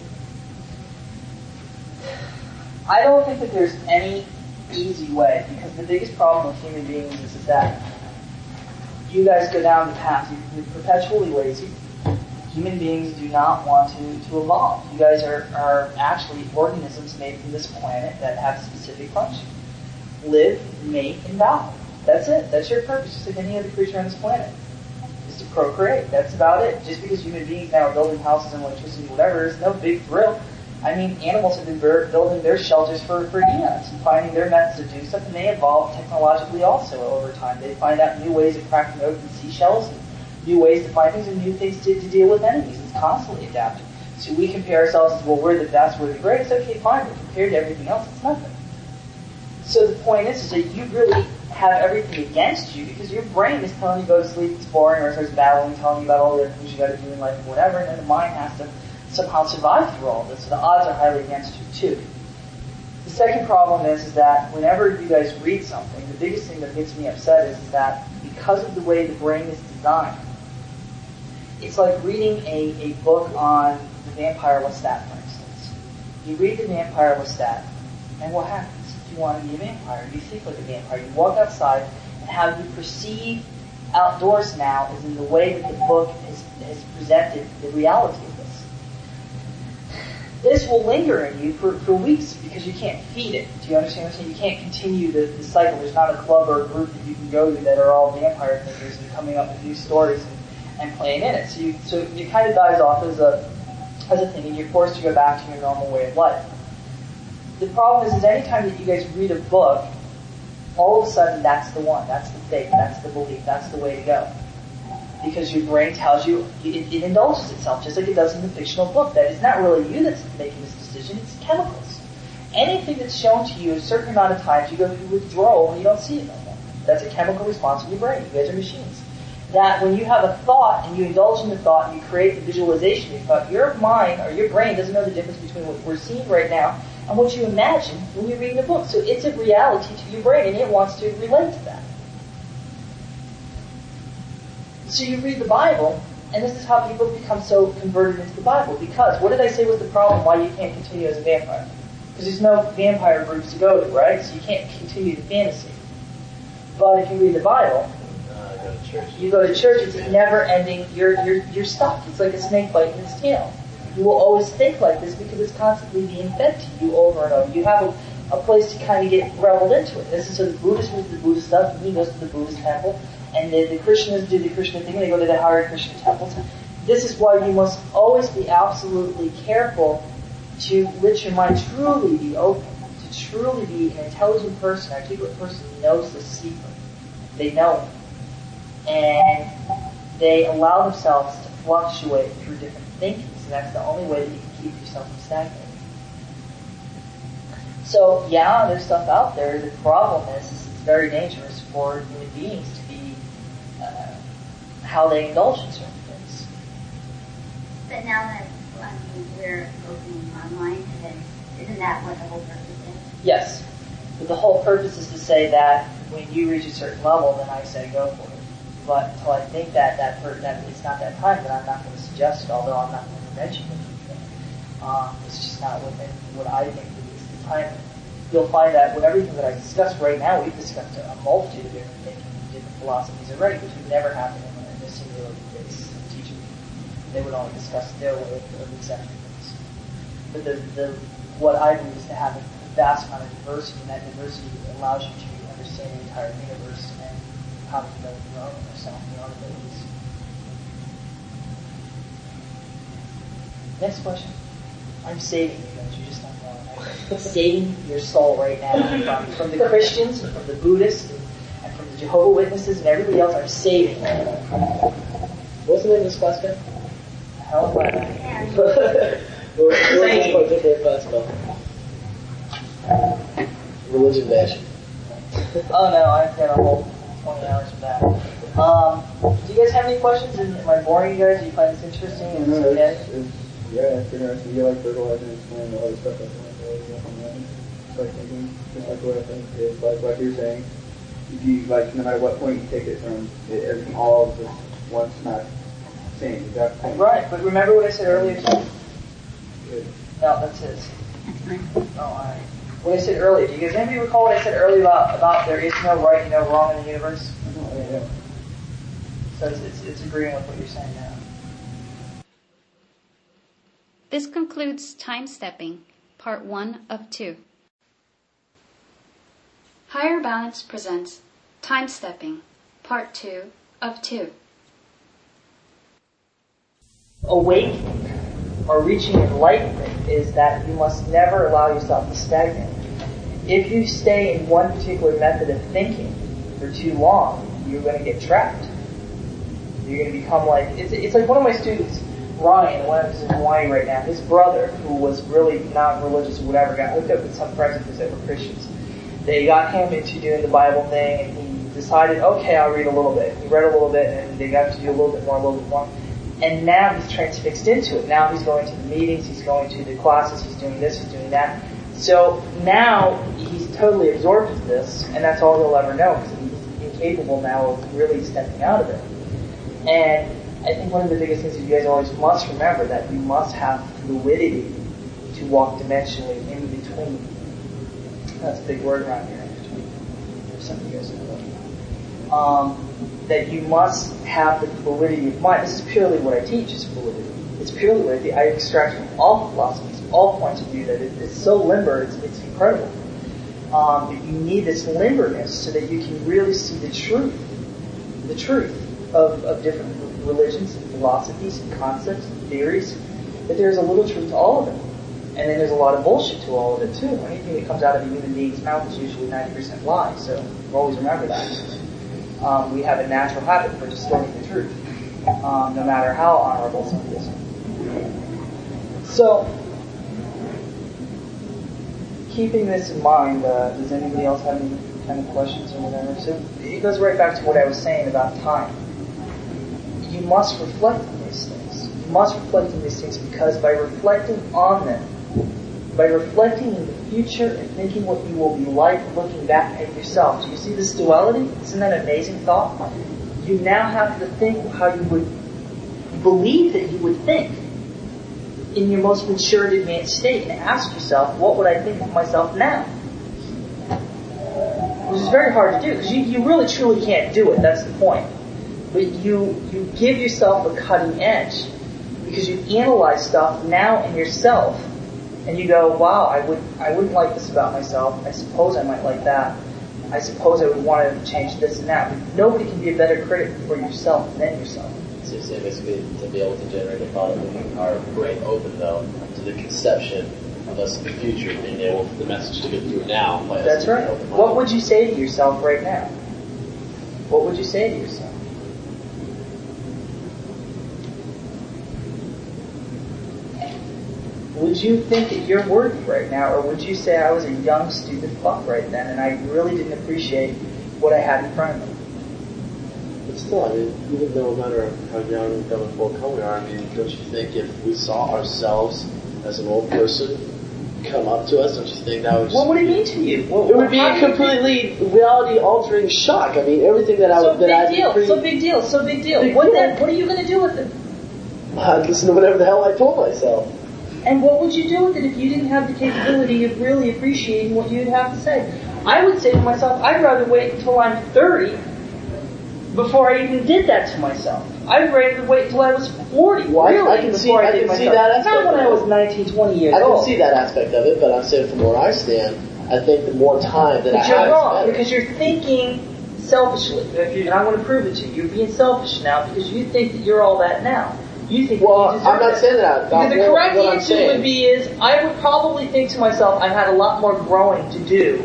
I don't think that there's any easy way because the biggest problem with human beings is, is that you guys go down the path. You're perpetually lazy. Human beings do not want to, to evolve. You guys are, are actually organisms made from this planet that have specific function. Live, mate, and die. That's it. That's your purpose, just like any other creature on this planet. Is to procreate. That's about it. Just because human beings now are building houses and electricity, whatever, is no big thrill. I mean, animals have been building their shelters for, for eons and finding their methods to do stuff, and they evolve technologically also over time. They find out new ways of cracking open seashells and new ways to find things and new things to, to deal with enemies. It's constantly adapting. So we compare ourselves as, well, we're the best, we're the greatest. Okay, fine, but compared to everything else, it's nothing. So the point is, is that you really have everything against you because your brain is telling you go to sleep, it's boring, or it starts battling, telling you about all the other things you got to do in life and whatever, and then the mind has to somehow survive through all this. So the odds are highly against you too. The second problem is, is that whenever you guys read something, the biggest thing that makes me upset is, is that because of the way the brain is designed, it's like reading a, a book on the vampire Lestat, for instance. You read the vampire Lestat, and what happens? You want to be a vampire. You think like a vampire. You walk outside, and how you perceive outdoors now is in the way that the book has, has presented the reality this. Will linger in you for, for weeks because you can't feed it. Do you understand what I'm saying? You can't continue the, the cycle. There's not a club or a group that you can go to that are all vampire thinkers and coming up with new stories and, and playing in it. So you so it kind of dies off as a as a thing, and you're forced to go back to your normal way of life. The problem is, is anytime that you guys read a book, all of a sudden that's the one, that's the faith, that's the belief, that's the way to go. Because your brain tells you, it, it indulges itself, just like it does in the fictional book. That it's not really you that's making this decision, it's chemicals. Anything that's shown to you a certain amount of times, you go through withdrawal and you don't see it no more. That's a chemical response in your brain. You guys are machines. That when you have a thought and you indulge in the thought and you create the visualization of thought, your mind or your brain doesn't know the difference between what we're seeing right now and what you imagine when you're reading the book. So it's a reality to your brain and it wants to relate to that. So you read the Bible, and this is how people become so converted into the Bible. Because what did I say was the problem why you can't continue as a vampire? Because there's no vampire groups to go to, right? So you can't continue the fantasy. But if you read the Bible, you go to church, it's a never ending. You're, you're, you're stuck. It's like a snake biting its tail. You will always think like this because it's constantly being fed to you over and over. You have a, a place to kind of get reveled into it. This is so the Buddhist reads the Buddhist stuff, and he goes to the Buddhist temple, and the, the Christians do the Christian thing, they go to the Hare Krishna temples. This is why you must always be absolutely careful to let your mind truly be open, to truly be an intelligent person, articulate person who knows the secret. They know it. And they allow themselves to fluctuate through different thinkings, and that's the only way that you can keep yourself from stagnating. So, yeah, there's stuff out there. The problem is, is it's very dangerous for human beings to how they indulge in certain things. But now that I mean, we're opening our mind to this, isn't that what the whole purpose is? Yes. But the whole purpose is to say that when you reach a certain level, then I say go for it. But until I think that that, per- that it's not that time, then I'm not going to suggest it, although I'm not going to mention it. Um, it's just not within what I think is the time. You'll find that with everything that I discussed right now, we've discussed a, multitude of different thinking, different philosophies already, which would never happen in a, in a singular based teaching. They would all discuss their way of, of accepting things. But the, the, what I do is to have a vast amount of diversity, and that diversity allows you to understand the entire universe and how to develop your own yourself, your own abilities. Next question. I'm saving you guys. You just don't know. I'm saving your soul right now from, from the Christians, and from the Buddhists, and, from the Jehovah Witnesses, and everybody else. I'm saving the name this again? Hell, what? What was this particular class called? Religion bashing. oh no, I've got a whole 20 hours of that. Um, do you guys have any questions? Am am I boring you guys? Do you find this interesting? Is No, okay? it's, it's, yeah, it's interesting. You like fertilizing and explaining all the stuff that's going on. It's like thinking, just like what I think is like like you're saying. If you like, no matter what point you take it from, it, everything all of this one smack same exact point. Right, but remember what I said earlier? Good. No, that's his. Oh, alright. What I said earlier, do you guys anybody recall what I said earlier about, about there is no right and no wrong in the universe? Yeah, yeah. So it's, it's, it's agreeing with what you're saying now. This concludes Time Stepping, Part 1 of 2. Higher Balance presents Time Stepping, Part 2 of 2. Awake or reaching enlightenment is that you must never allow yourself to stagnate. If you stay in one particular method of thinking for too long, you're going to get trapped. You're going to become like, it's, it's like one of my students, Ryan, one who's in Hawaii right now, his brother, who was really not religious or whatever, got hooked up with some presbyters that were Christians. They got him into doing the Bible thing, and he decided, okay, I'll read a little bit. He read a little bit, and they got to do a little bit more, a little bit more. And now he's transfixed into it. Now he's going to the meetings, he's going to the classes, he's doing this, he's doing that. So now he's totally absorbed with this, and that's all he'll ever know because he's incapable now of really stepping out of it. And I think one of the biggest things that you guys always must remember that you must have fluidity to walk dimensionally in between. That's a big word around here. In between. Some of you guys know. Um, that you must have the fluidity of mind. This is purely what I teach is fluidity. It's purely what I. I extract from all philosophies, all points of view that it, it's so limber, it's, it's incredible. Um, but you need this limberness so that you can really see the truth, the truth of, of different religions and philosophies and concepts and theories. That there's a little truth to all of it. And then there's a lot of bullshit to all of it too. Anything that comes out of a human being's mouth is usually 90% lie, so always remember that um, we have a natural habit for distorting the truth, um, no matter how honorable something is. So, keeping this in mind, uh, does anybody else have any kind of questions or whatever? So it goes right back to what I was saying about time. You must reflect on these things. You must reflect on these things because by reflecting on them, by reflecting future and thinking what you will be like looking back at yourself. Do you see this duality? Isn't that an amazing thought? You now have to think how you would believe that you would think in your most matured advanced state and ask yourself, what would I think of myself now? Which is very hard to do because you, you really truly can't do it. That's the point. But you, you give yourself a cutting edge because you analyze stuff now in yourself and you go, wow, I would I wouldn't like this about myself. I suppose I might like that. I suppose I would want to change this and that. But nobody can be a better critic for yourself than yourself. So you're basically to be able to generate a product, leaving our brain open though to the conception of us in the future, being able for the message to get through now. That's right. What would you say to yourself right now? What would you say to yourself? Would you think that you're worthy right now, or would you say I was a young, stupid fuck right then, and I really didn't appreciate what I had in front of me? But still, I mean, even though no matter how young, dumb, and full come we are, I mean, don't you think if we saw ourselves as an old person come up to us, don't you think that would just... What would it mean to you? What, It would be a completely reality-altering shock. I mean, everything that I So would that big deal. So big deal. So big deal. Big what deal. then? What are you going to do with it? I'd listen to whatever the hell I told myself. And what would you do with it if you didn't have the capability of really appreciating what you'd have to say? I would say to myself, I'd rather wait until I'm 30 before I even did that to myself. I'd rather wait until I was 40, Well, I- really, I can see- before I, I can see that aspect Not when I was 19, 20 years I can old. see that aspect of it, but I'm saying from where I stand, I think the more time that I But you're have, wrong better. because you're thinking selfishly. If you- And I want to prove it to you. You're being selfish now because you think that you're all that now. You think Well, you deserve I'm not that. saying that. Because the correct what answer would be is I would probably think to myself I've had a lot more growing to do,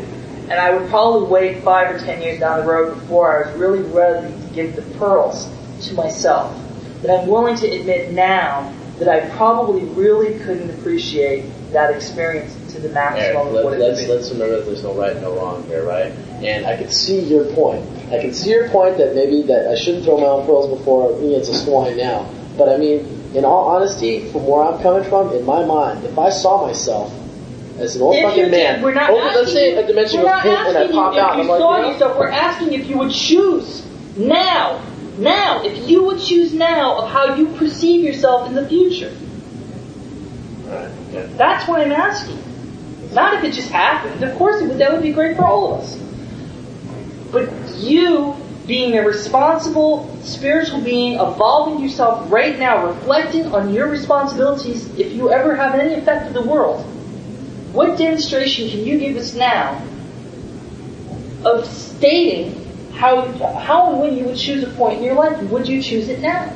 and I would probably wait five or ten years down the road before I was really ready to give the pearls to myself. But I'm willing to admit now that I probably really couldn't appreciate that experience to the maximum Eric, of let, what it would let's, let's remember that there's no right and no wrong here, right? And I could see your point. I can see your point that maybe that I shouldn't throw my own pearls before me it's a swine now. But I mean, in all honesty, from where I'm coming from, in my mind, if I saw myself as an old If fucking man, we're not over, asking let's say a dimension not pink and I pop out, if I'm you like, saw you know, yourself. We're asking if you would choose now, now, if you would choose now of how you perceive yourself in the future. That's what I'm asking. Not if it just happened. Of course, it would, that would be great for all of us. But you, being a responsible spiritual being, evolving yourself right now, reflecting on your responsibilities, if you ever have any effect in the world, what demonstration can you give us now of stating how how and when you would choose a point in your life? And would you choose it now?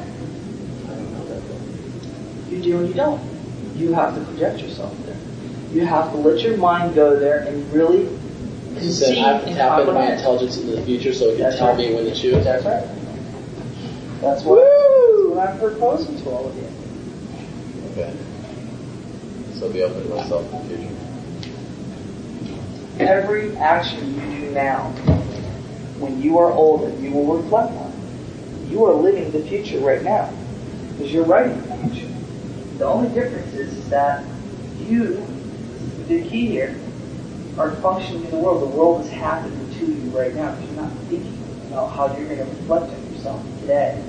You do or you don't. you have to project yourself there. You have to let your mind go there and really You said I have to and tap into my intelligence into the future so it can tell right. me when to choose. That's right. That's what, that's what I'm proposing to all of you. Okay. So be open to myself in the future. Every action you do now, when you are older, you will reflect on. You are living the future right now. Because you're writing the future. The only difference is, is that you, the key here, are functioning in the world. The world is happening to you right now. But you're not thinking about how you're going to reflect on yourself today,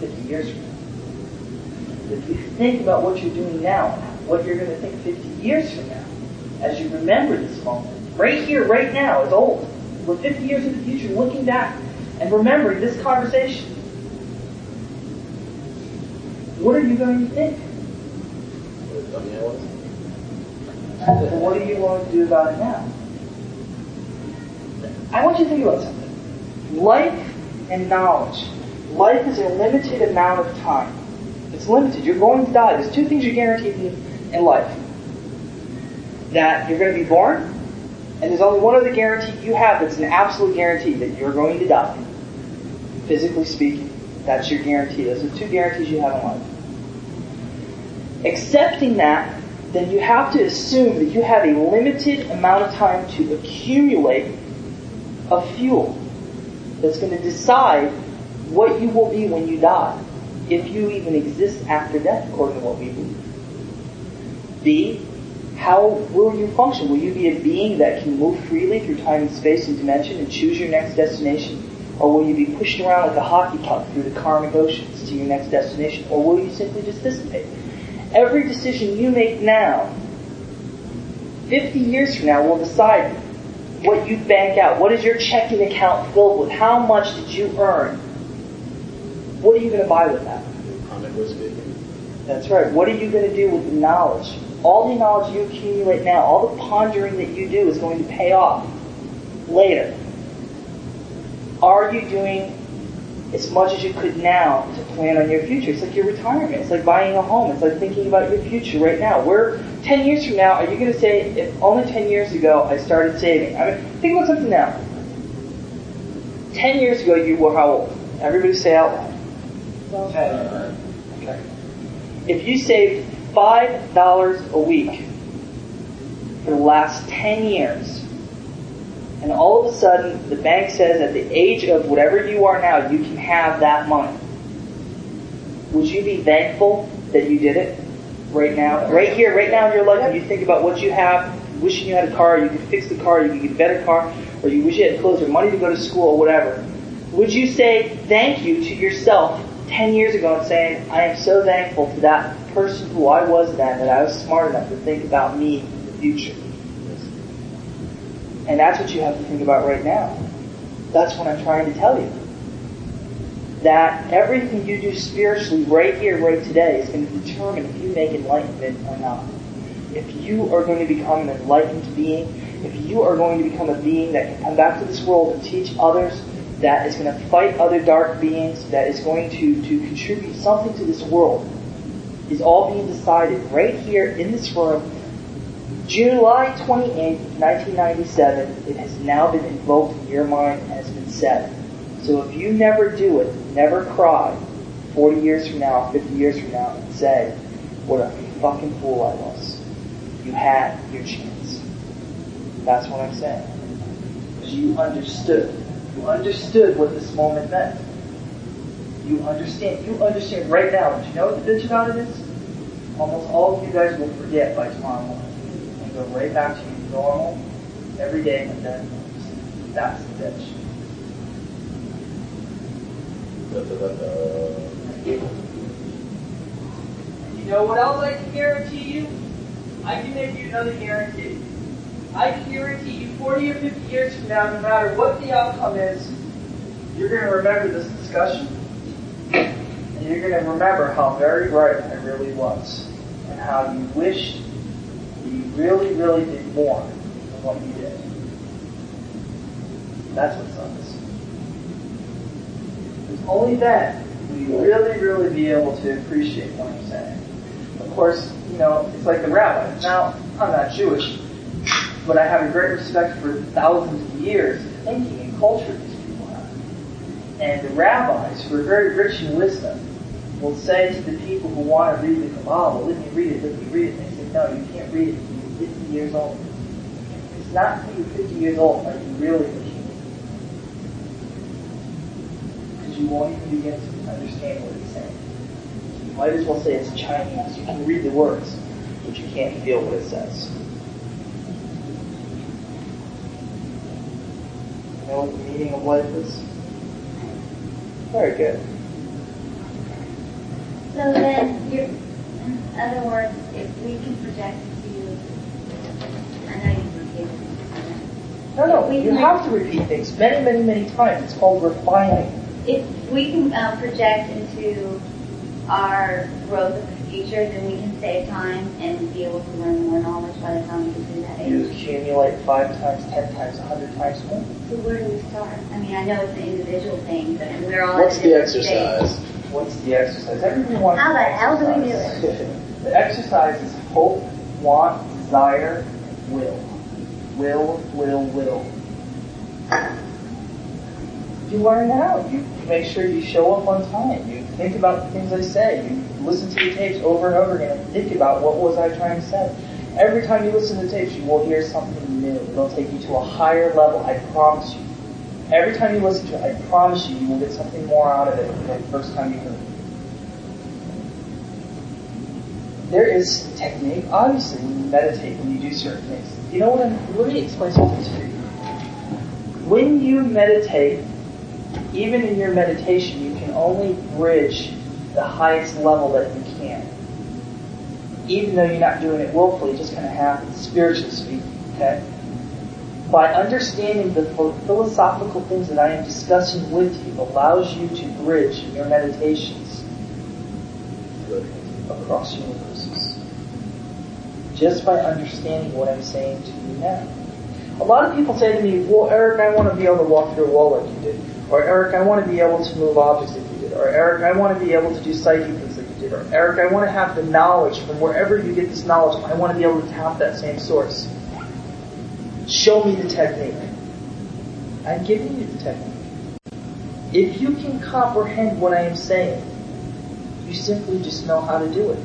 50 years from now. If you think about what you're doing now, what you're going to think 50 years from now, as you remember this moment, right here, right now, is old. We're 50 years in the future, looking back and remembering this conversation. What are you going to think? And what do you want to do about it now? I want you to think about something. Life and knowledge. Life is a limited amount of time. It's limited. You're going to die. There's two things you're guaranteed in, in life. That you're going to be born, and there's only one other guarantee you have that's an absolute guarantee that you're going to die. Physically speaking. That's your guarantee. Those are two guarantees you have in life. Accepting that, then you have to assume that you have a limited amount of time to accumulate a fuel that's going to decide what you will be when you die, if you even exist after death, according to what we believe. B, how will you function? Will you be a being that can move freely through time and space and dimension and choose your next destination? Or will you be pushed around like a hockey puck through the karmic oceans to your next destination? Or will you simply just dissipate? Every decision you make now, 50 years from now, will decide what you bank out. What is your checking account filled with? How much did you earn? What are you going to buy with that? That's right. What are you going to do with the knowledge? All the knowledge you accumulate now, all the pondering that you do is going to pay off later. Are you doing as much as you could now to plan on your future? It's like your retirement. It's like buying a home. It's like thinking about your future right now. Where 10 years from now, are you going to say, if only 10 years ago I started saving? I mean, think about something now. 10 years ago, you were how old? Everybody say out loud. 10. Okay. If you saved $5 a week for the last 10 years, and all of a sudden the bank says at the age of whatever you are now, you can have that money, would you be thankful that you did it right now? Right here, right now in your life, when you think about what you have, wishing you had a car, you could fix the car, you could get a better car, or you wish you had clothes or money to go to school or whatever, would you say thank you to yourself 10 years ago and saying, I am so thankful to that person who I was then, that I was smart enough to think about me in the future? And that's what you have to think about right now. That's what I'm trying to tell you. That everything you do spiritually right here, right today, is going to determine if you make enlightenment or not. If you are going to become an enlightened being, if you are going to become a being that can come back to this world and teach others, that is going to fight other dark beings, that is going to, to contribute something to this world, is all being decided right here in this room July 28, 1997, it has now been invoked in your mind and has been said. So if you never do it, never cry 40 years from now, 50 years from now, and say, what a fucking fool I was. You had your chance. That's what I'm saying. Because you understood. You understood what this moment meant. You understand. You understand right now. Do you know what the bitch about it is? Almost all of you guys will forget by tomorrow morning and go right back to your normal, everyday mundane lives. That's the bitch. You know what else I can guarantee you? I can make you another guarantee. I can guarantee you 40 or 50 years from now, no matter what the outcome is, you're going to remember this discussion. And you're going to remember how very right I really was. And how you wished you really, really did more than what he did. That's what sucks. It's only then will you really, really be able to appreciate what I'm saying. Of course, you know, it's like the rabbis. Now, I'm not Jewish, but I have a great respect for thousands of years of thinking and culture these people have. And the rabbis, who are very rich in wisdom, will say to the people who want to read the Kabbalah, let me read it, let me read it. And they say, no, you can't read it until you're 50 years old. It's not until you're 50 years old are you really looking Because you won't even begin to understand what he's saying. You might as well say it's Chinese. You can read the words, but you can't feel what it says. You know what the meaning of life is? Very good. So then, you're, in other words, if we can project to, I know you repeated it. No, no, you have to repeat things many, many, many times. It's called refining. If we can uh, project into our growth of the future, then we can save time and be able to learn more knowledge by the time we get to that You accumulate five times, ten times, a hundred times more. So where do we start? I mean, I know it's an individual thing, but we're all What's the exercise? stages. What's the exercise? Everyone wants How the hell do we do it? The exercise is hope, want, desire, will. Will, will, will. You learn. You, you make sure you show up on time. You think about the things I say. You listen to the tapes over and over again and think about what was I trying to say. Every time you listen to the tapes, you will hear something new. It'll take you to a higher level. I promise you. Every time you listen to it, I promise you, you will get something more out of it than the first time you heard it. There is technique, obviously, when you meditate, when you do certain things. You know what? I'm, let me explain something to you. When you meditate, even in your meditation, you can only bridge the highest level that you can. Even though you're not doing it willfully, it just kind of happens, spiritually speaking, okay? By understanding the philosophical things that I am discussing with you allows you to bridge your meditations across universes. Just by understanding what I'm saying to you now. A lot of people say to me, well, Eric, I want to be able to walk through a wall like you did. Or Eric, I want to be able to move objects like you did. Or Eric, I want to be able to do psychic things like you did. Or Eric, I want to have the knowledge from wherever you get this knowledge. I want to be able to tap that same source. Show me the technique. I'm giving you the technique. If you can comprehend what I am saying, you simply just know how to do it.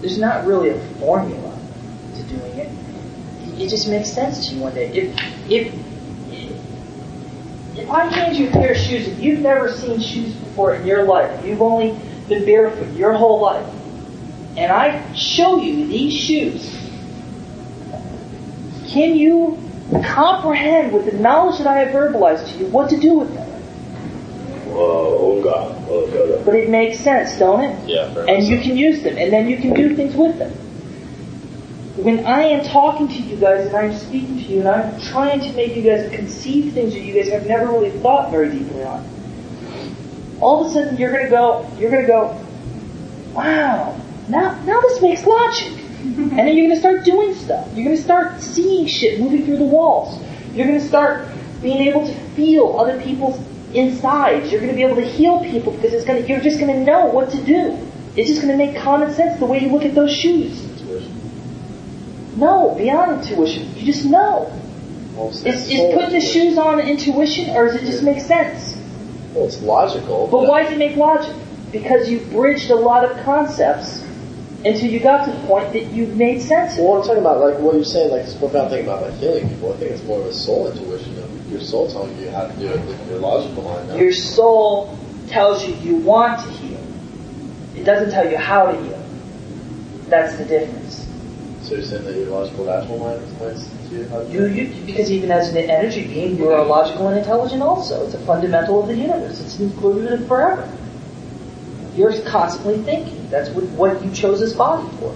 There's not really a formula to doing it. It just makes sense to you one day. If if if I hand you a pair of shoes if you've never seen shoes before in your life, you've only been barefoot your whole life, and I show you these shoes, can you comprehend with the knowledge that I have verbalized to you what to do with them? Oh, God. Oh, God. But it makes sense, don't it? Yeah, and you can use them, and then you can do things with them. When I am talking to you guys and I'm speaking to you and I'm trying to make you guys conceive things that you guys have never really thought very deeply on, all of a sudden you're gonna go, you're gonna go, wow, now now this makes logic. And then you're gonna start doing stuff. You're gonna start seeing shit moving through the walls. You're gonna start being able to feel other people's insides. You're gonna be able to heal people because it's gonna you're just gonna know what to do. It's just gonna make common sense the way you look at those shoes. No, beyond intuition. You just know. Is, is putting the shoes on intuition or does it just make sense? Well, it's logical. But why does it make logic? Because you've bridged a lot of concepts until you got to the point that you've made sense. Well, what I'm talking about, like what you're saying, like this profound thing about like healing people. I think it's more of a soul intuition of your soul telling you how to do it with your logical mind. No? Your soul tells you you want to heal. It doesn't tell you how to heal. That's the difference. So you're saying that your logical natural mind explains to you how to You, you, because even as an energy being, you are logical and intelligent also. It's a fundamental of the universe. It's included in forever. You're constantly thinking. That's what, what you chose this body for.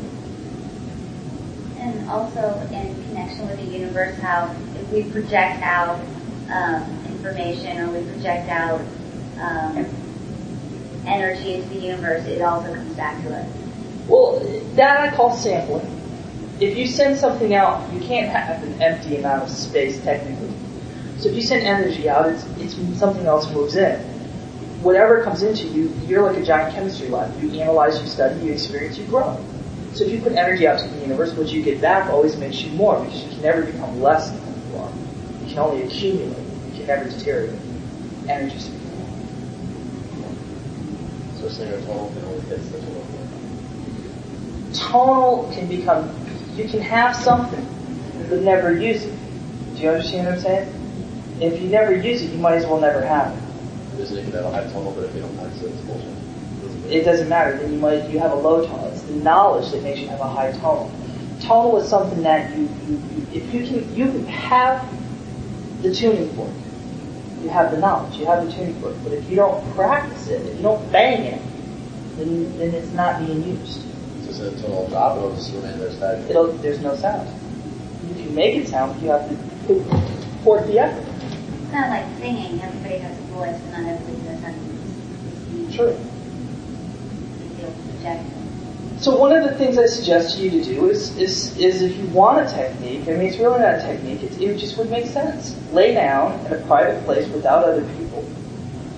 And also in connection with the universe, how if we project out um, information or we project out um, energy into the universe, it also comes back to us. Well, that I call sampling. If you send something out, you can't have an empty amount of space technically. So if you send energy out, it's, it's something else moves in. Whatever comes into you, you're like a giant chemistry lab. You analyze, you study, you experience, you grow. So if you put energy out to the universe, what you get back always makes you more because you can never become less than what you are. You can only accumulate. You can never deteriorate. Energy. So saying a total can only hit such a level. Tonal can become, you can have something, but never use it. Do you understand what I'm saying? If you never use it, you might as well never have it. Just you can have a tonal, but if you don't practice it, it's bullshit. It doesn't matter. Then you might you have a low tonal. It's the knowledge that makes you have a high tonal. Tonal is something that you, you, you if you can you can have the tuning fork. You have the knowledge, you have the tuning fork. But if you don't practice it, if you don't bang it, then then it's not being used. So it's a tonal drop, it'll just remain there static. It'll there's no sound. You can make it sound, but you have to put forth the effort. It's kind of like singing. Everybody has a voice, but not everybody does have Sure. So one of the things I suggest to you to do is, is, is if you want a technique, I mean, it's really not a technique, it, it just would make sense. Lay down in a private place without other people.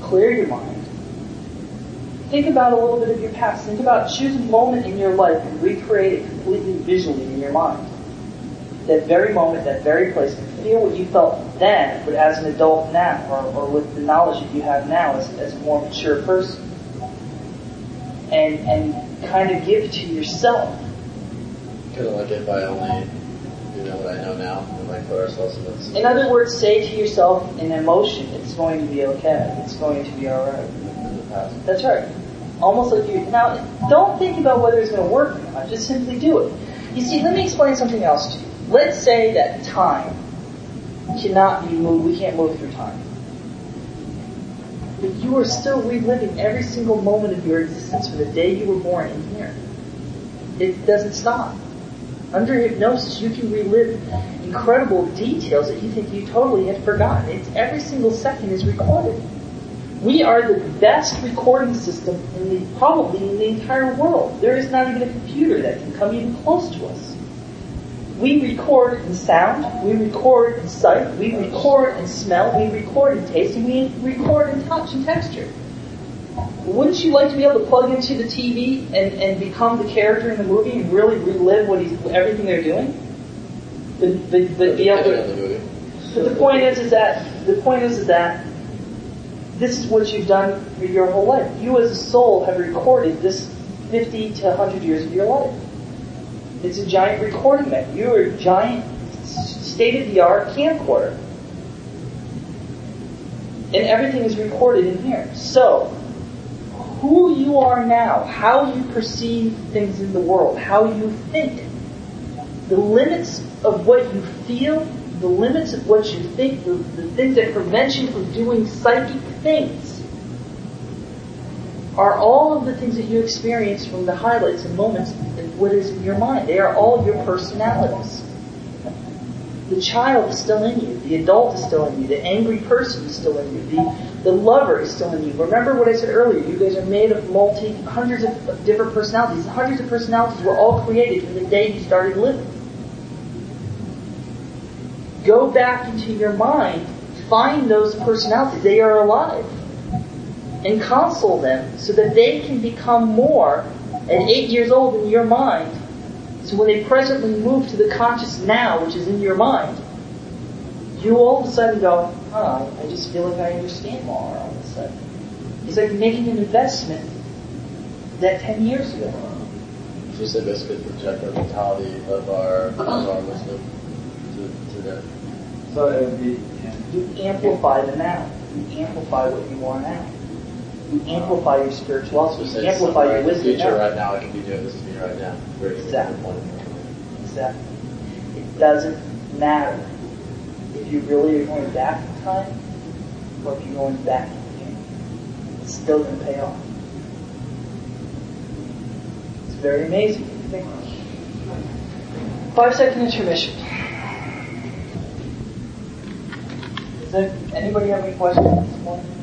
Clear your mind. Think about a little bit of your past. Think about, choose a moment in your life and recreate it completely visually in your mind. That very moment, that very place, and feel what you felt then, but as an adult now, or, or with the knowledge that you have now as, as a more mature person and and kind of give to yourself. Kind of like if I only you know what I know now, and like put ourselves in this. In other words, say to yourself in emotion, it's going to be okay. It's going to be all right. That's right. Almost like you now. Don't think about whether it's going to work or not. Just simply do it. You see, let me explain something else to you. Let's say that time cannot be moved. We can't move through time. But you are still reliving every single moment of your existence from the day you were born in here. It doesn't stop. Under hypnosis, you can relive incredible details that you think you totally had forgotten. It's every single second is recorded. We are the best recording system in the probably in the entire world. There is not even a computer that can come even close to us. We record in sound, we record in sight, we record in smell, we record in taste, and we record in touch and texture. Wouldn't you like to be able to plug into the TV and, and become the character in the movie and really relive what he's, everything they're doing? Be able to, but the point is, is that the point is, is that this is what you've done for your whole life. You as a soul have recorded this 50 to 100 years of your life. It's a giant recording method. You're a giant state-of-the-art camcorder. And everything is recorded in here. So, who you are now, how you perceive things in the world, how you think, the limits of what you feel, the limits of what you think, the, the things that prevent you from doing psychic things, are all of the things that you experience from the highlights and moments what is in your mind. They are all your personalities. The child is still in you. The adult is still in you. The angry person is still in you. The, the lover is still in you. Remember what I said earlier. You guys are made of multi, hundreds of, different personalities. Hundreds of personalities were all created from the day you started living. Go back into your mind. Find those personalities. They are alive. And console them so that they can become more at eight years old in your mind so when they presently move to the conscious now, which is in your mind, you all of a sudden go, huh, I just feel like I understand more all of a sudden. It's like making an investment that 10 years ago. So you said basically project our mentality of our, of our wisdom to, to them. So it would be, You amplify the now. You amplify what you are now. You amplify your spirituality. So You amplify your in the wisdom future right now, I can be doing this to me right now. Exactly. Exactly. It doesn't matter if you really are going back in time or if you're going back in the game. It's still going to pay off. It's very amazing. when you think. Five second intermission. Does there, anybody have any questions this morning?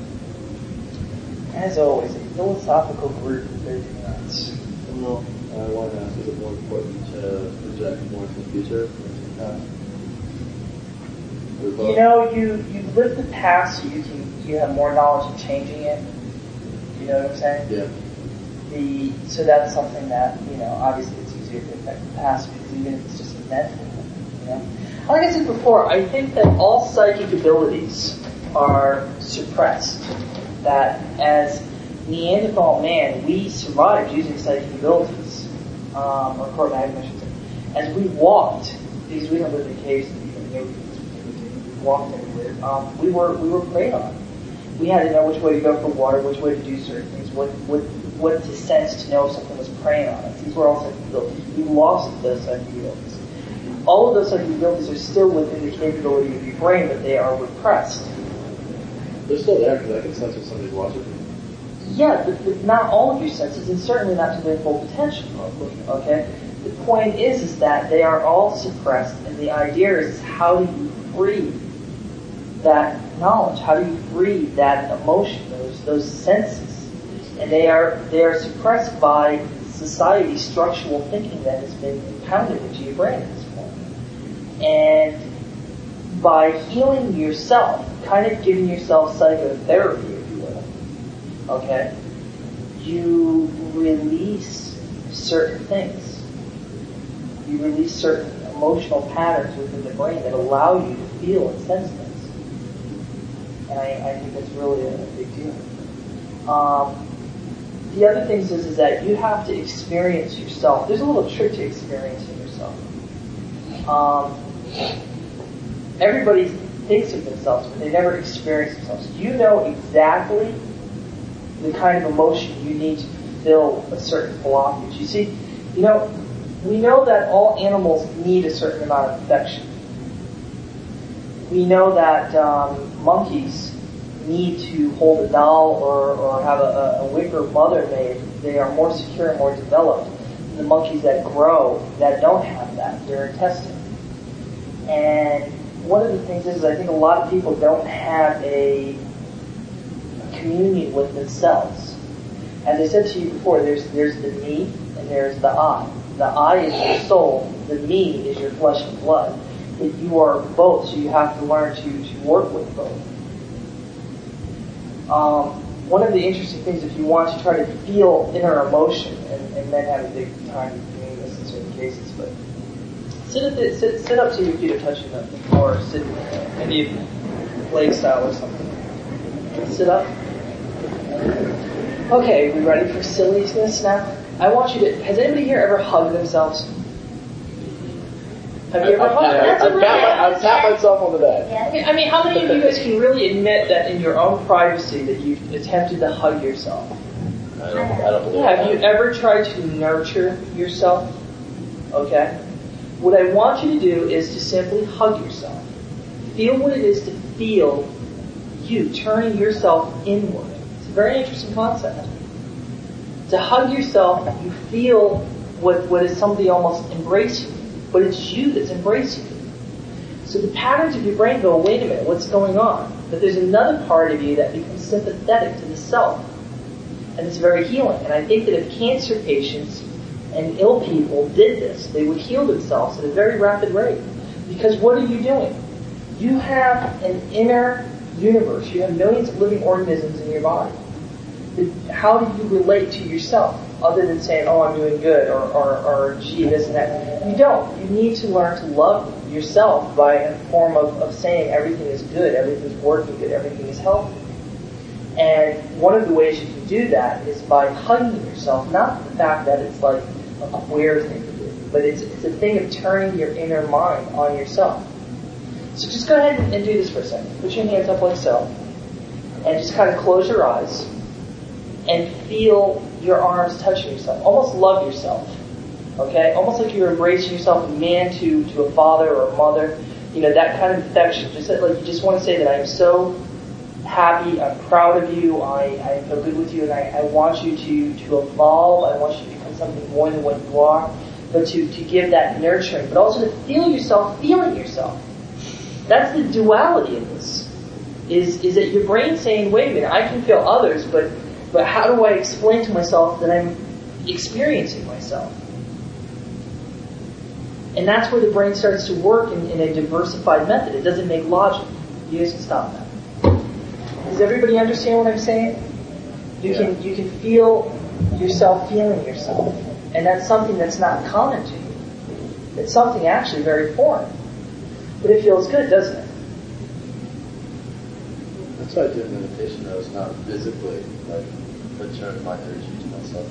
As always, a philosophical group of 30 minutes. Well, I want to ask, is it more important to project more into the future or into the past? You know, you you live the past, so you can you have more knowledge of changing it. You know what I'm saying? Yeah. The so that's something that you know obviously it's easier to affect the past because even if it's just a mental, you know. Like I said before, I think that all psychic abilities are suppressed. That as Neanderthal man, we survived using psychic abilities, um, or Cro-Magnon, I should say. As we walked, because we don't live in caves, we walked everywhere. Um, we were we were preyed on. We had to know which way to go for water, which way to do certain things, what what what to sense to know if something was preying on us. These were all psychic abilities. We lost those psychic abilities. All of those psychic abilities are still within the capability of your brain, but they are repressed. They're still there because I can sense when somebody's watching me. Yeah, but, but not all of your senses, and certainly not to their full potential. Okay. The point is, is that they are all suppressed, and the idea is how do you free that knowledge? How do you free that emotion, those those senses? And they are they are suppressed by society structural thinking that has been impounded into your brain at this point. And by healing yourself, kind of giving yourself psychotherapy, if you will, okay, you release certain things. You release certain emotional patterns within the brain that allow you to feel and sense things. And I, I think that's really a, a big deal. Um, the other thing is, is that you have to experience yourself. There's a little trick to experiencing yourself. Um, everybody thinks of themselves, but they never experience themselves. You know exactly the kind of emotion you need to fill a certain blockage. You see, you know, we know that all animals need a certain amount of affection. We know that um, monkeys need to hold a doll or, or have a, a wicker mother made. They are more secure and more developed than the monkeys that grow that don't have that. They're intestine. And one of the things is, I think a lot of people don't have a communion with themselves. As I said to you before, there's there's the me and there's the I. The I is your soul. The me is your flesh and blood. You are both, so you have to learn to, to work with both. Um, one of the interesting things, if you want to try to feel inner emotion, and, and men have a big time doing this in certain cases, but sit up, the, sit, sit up to your feet or touching them, or sit maybe leg style or something. Sit up. Okay, we ready for silliness now? I want you to. Has anybody here ever hugged themselves? Have you ever hugged? I, I, I, I tap myself on the back. Okay, I mean, how many of you guys can really admit that in your own privacy that you attempted to hug yourself? I don't, I don't believe Have that. you ever tried to nurture yourself? Okay. What I want you to do is to simply hug yourself. Feel what it is to feel you turning yourself inward. It's a very interesting concept. To hug yourself, you feel what, what is somebody almost embracing you, but it's you that's embracing you. So the patterns of your brain go, wait a minute, what's going on? But there's another part of you that becomes sympathetic to the self. And it's very healing. And I think that if cancer patients and ill people did this, they would heal themselves at a very rapid rate. Because what are you doing? You have an inner universe. You have millions of living organisms in your body. How do you relate to yourself other than saying, oh, I'm doing good or, or, or gee, this and that? You don't. You need to learn to love yourself by a form of, of saying everything is good, everything's working good, everything is healthy. And one of the ways you can do that is by hugging yourself, not the fact that it's like a thing to do, but it's, it's a thing of turning your inner mind on yourself. So just go ahead and do this for a second. Put your hands up like so, and just kind of close your eyes and feel your arms touching yourself. Almost love yourself. Okay? Almost like you're embracing yourself, a man to, to a father or a mother. You know, that kind of affection. Just that, like you just want to say that I am so happy, I'm proud of you, I, I feel good with you, and I, I want you to, to evolve, I want you to something more than what you are, but to, to give that nurturing, but also to feel yourself feeling yourself. That's the duality of this. Is is that your brain saying, wait a minute, I can feel others, but but how do I explain to myself that I'm experiencing myself? And that's where the brain starts to work in, in a diversified method. It doesn't make logic. You guys can stop that. Does everybody understand what I'm saying? You can you can feel yourself feeling yourself, and that's something that's not common to you. It's something actually very foreign, but it feels good, doesn't it? That's why I do meditation. though. It's not physically like return my energy to myself.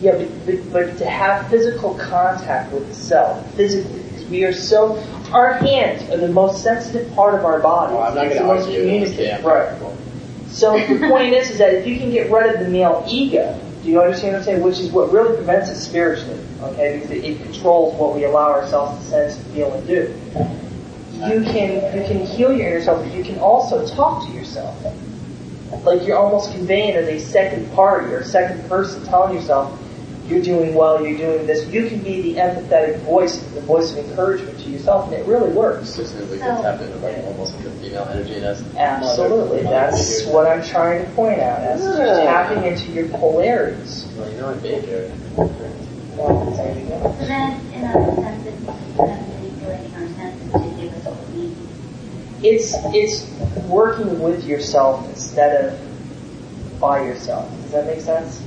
Yeah, but, but, but to have physical contact with the self, physically, because we are so, our hands are the most sensitive part of our body. Well, I'm not going to argue. communicative. Right. So the point is, is that if you can get rid of the male ego, do you understand what I'm saying? Which is what really prevents it spiritually, okay? Because it, it controls what we allow ourselves to sense, feel, and do. You can you can heal your inner self, but you can also talk to yourself. Like you're almost conveying as a second party or second person, telling yourself you're doing well, you're doing this. You can be the empathetic voice, the voice of encouragement to yourself, and it really works. Just as we can tap into like almost like a female energy in us. Absolutely. That's what I'm trying to point out. As you're Yeah. tapping into your polarities. Well, you know I'm big here. So then, in a sense, it's manipulating our senses to give us what we need. It's it's working with yourself instead of by yourself. Does that make sense?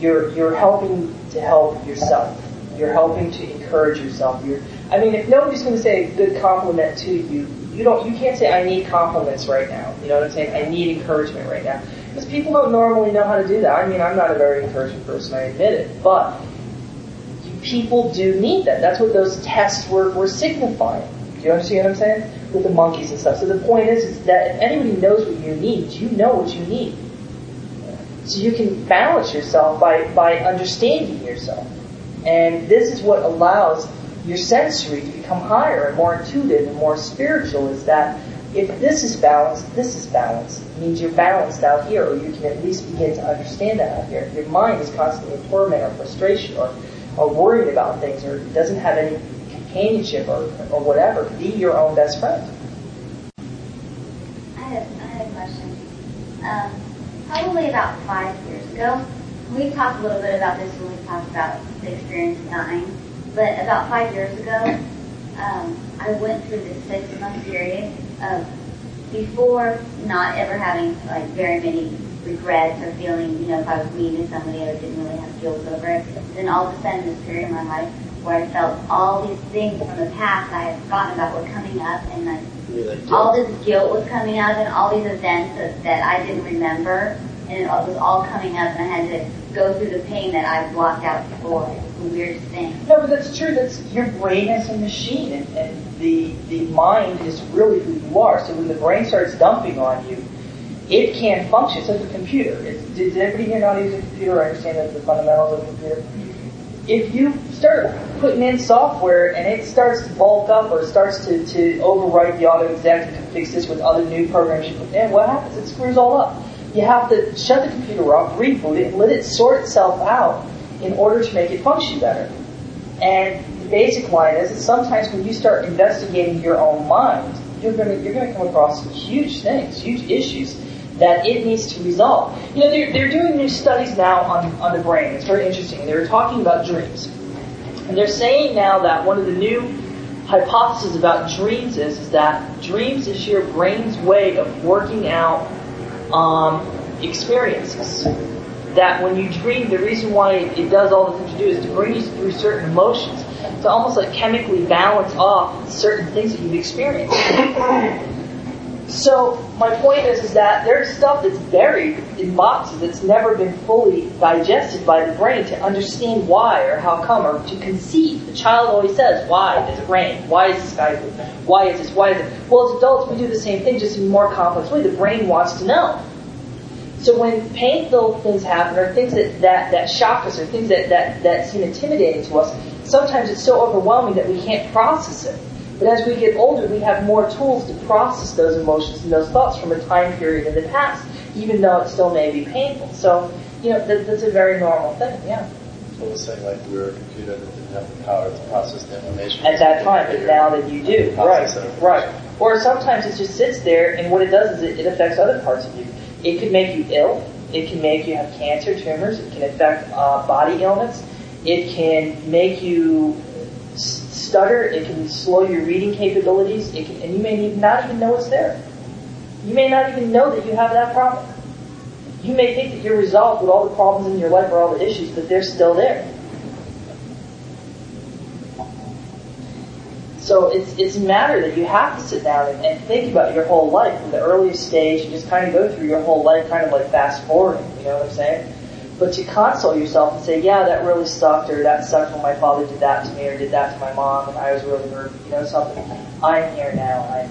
You're you're helping to help yourself. You're helping to encourage yourself. You're I mean, if nobody's going to say a good compliment to you, you don't you can't say I need compliments right now. You know what I'm saying? I need encouragement right now because people don't normally know how to do that. I mean, I'm not a very encouraging person. I admit it, but people do need that. That's what those tests were, were signifying. Do you understand what I'm saying? With the monkeys and stuff. So the point is, is that if anybody knows what you need, you know what you need. So you can balance yourself by, by understanding yourself. And this is what allows your sensory to become higher and more intuitive and more spiritual is that if this is balanced, this is balanced. It means you're balanced out here, or you can at least begin to understand that out here. If your mind is constantly in torment or frustration or, or worried about things or doesn't have any companionship or, or whatever, be your own best friend. I had, I had a question. Um, probably about five years ago, we talked a little bit about this when we talked about the experience of dying, but about five years ago, um, I went through this six month period of before not ever having like very many regrets or feeling, you know, if I was mean to somebody I didn't really have guilt over it. Then all of a sudden this period in my life where I felt all these things from the past I had forgotten about were coming up and like all this guilt was coming up and all these events that, that I didn't remember and it was all coming up and I had to go through the pain that I blocked out before. It was the weirdest thing. No, but that's true. That's your brain is a machine, and, and the the mind is really who you are. So when the brain starts dumping on you, it can't function. It's like a computer. It's, does anybody here not use a computer? or understand the fundamentals of a computer? If you start putting in software and it starts to bulk up or starts to, to overwrite the auto exec and fix this with other new programs you put in, what happens? It screws all up. You have to shut the computer off, reboot it, and let it sort itself out in order to make it function better. And the basic line is that sometimes when you start investigating your own mind, you're going to you're going to come across huge things, huge issues that it needs to resolve. You know, they're, they're doing new studies now on, on the brain. It's very interesting. They're talking about dreams. And they're saying now that one of the new hypotheses about dreams is, is that dreams is your brain's way of working out um, experiences. That when you dream, the reason why it, it does all the things you do is to bring you through certain emotions. To almost like chemically balance off certain things that you've experienced. So my point is, is that there's stuff that's buried in boxes that's never been fully digested by the brain to understand why or how come or to conceive. The child always says, "Why does it rain? Why is the sky blue? Why is this? Why is it?" Well, as adults, we do the same thing, just in a more complex way. The brain wants to know. So when painful things happen or things that, that, that shock us or things that, that, that seem intimidating to us, sometimes it's so overwhelming that we can't process it. But as we get older, we have more tools to process those emotions and those thoughts from a time period in the past, even though it still may be painful. So, you know, that, that's a very normal thing, yeah. So we're saying like we were a computer that didn't have the power to process the information. At that time, but now that you do, right, right. Or sometimes it just sits there, and what it does is it, it affects other parts of you. It could make you ill. It can make you have cancer, tumors. It can affect uh, body ailments. It can make you s- stutter. It can slow your reading capabilities. It can, and you may not even know it's there. You may not even know that you have that problem. You may think that you're resolved with all the problems in your life or all the issues, but they're still there. So it's, it's a matter that you have to sit down and, and think about your whole life from the earliest stage and just kind of go through your whole life kind of like fast forwarding, you know what I'm saying? But to console yourself and say, yeah, that really sucked or that sucked when my father did that to me or did that to my mom and I was really hurt, you know something. I'm here now I'm,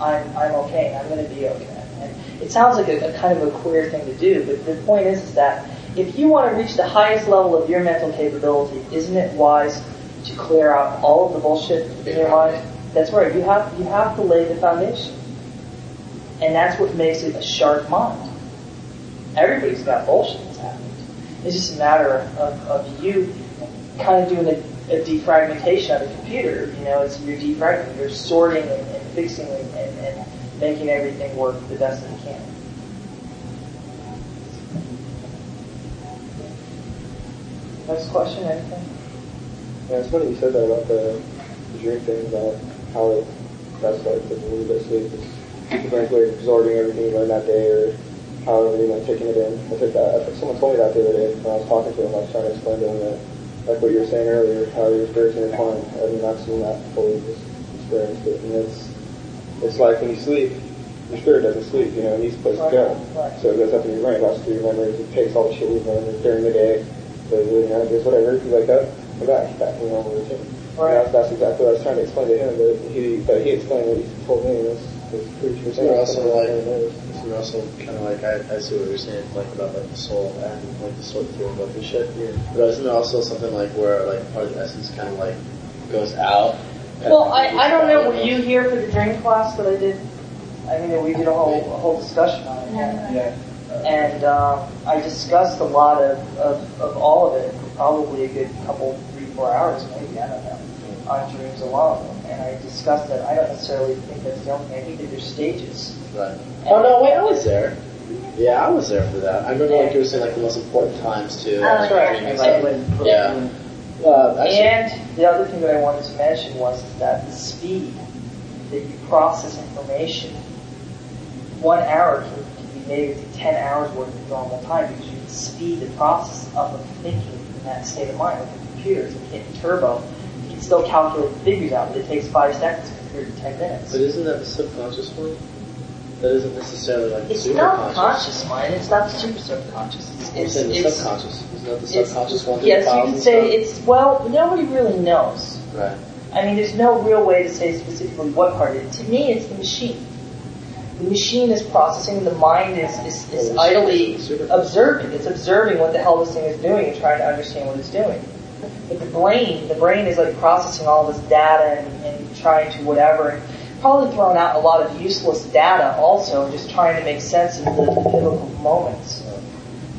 I'm, I'm okay and I'm going to be okay. And it sounds like a, a kind of a queer thing to do, but the point is, is that if you want to reach the highest level of your mental capability, isn't it wise to clear out all of the bullshit in your mind. That's right. You have you have to lay the foundation, and that's what makes it a sharp mind. Everybody's got bullshit. It's just a matter of, of you kind of doing a, a defragmentation of the computer. You know, it's you're defragmenting, you're sorting and, and fixing and, and, and making everything work the best that it can. Next question, anything? Yeah, it's funny you said that about the, dream thing, about how it, that's like a little bit sleep. It's frankly absorbing everything you learned that day or however you know, taking it in. I took uh, that, someone told me that the other day when I was talking to him, I was trying to explain to him that, like what you were saying earlier, how your spirit's intertwined. I mean, I've seen that fully just experienced it. And it's, it's like when you sleep, your spirit doesn't sleep, you know, it needs a place to go. So it goes up in your brain, goes through your memories, it takes all the shit you've learned during the day, so you know, just whatever, you wake up, come back, back to normal routine. Right. That's, that's exactly what I was trying to explain to him, but he, but he explained what he told me, and it's, it's pretty true. So you're also like, so you're also kind of like, I, I see what you're saying, like about like the soul and like the soul through book and shit. Yeah. But isn't there also something like where like part of the essence kind of like goes out? Well, I, I don't know. Were you here for the dream class that I did? I mean, we did a whole a whole discussion on it. Yeah. And um, I discussed a lot of, of, of all of it, for probably a good couple, three, four hours, maybe, I don't know, on dreams alone. And I discussed that I don't necessarily think that's the only thing. I think that there's stages. Right. Oh no, wait, I was there. Yeah, I was there for that. I remember like you were saying like the most important times too. Oh, That's right. Exactly. Yeah. Uh, actually, and the other thing that I wanted to mention was that the speed that you process information, one hour can, can be made into 10 hours worth of normal time because you can speed the process up of thinking in that state of mind. Like a computer, it's hitting turbo. Still calculate the figures out, but it takes five seconds compared to 10 minutes. But isn't that the subconscious mind? That isn't necessarily like the It's super not conscious. conscious mind. It's not the super subconscious. It's, it's, the subconscious. It's not the subconscious one? Yes, you can say it's well. Nobody really knows. Right. I mean, there's no real way to say specifically what part it is. To me, it's the machine. The machine is processing. The mind is is, is oh, idly observing. It's observing what the hell this thing is doing and trying to understand what it's doing. But the brain, the brain is like processing all this data and, and trying to whatever. And probably throwing out a lot of useless data also, just trying to make sense of the pivotal moments.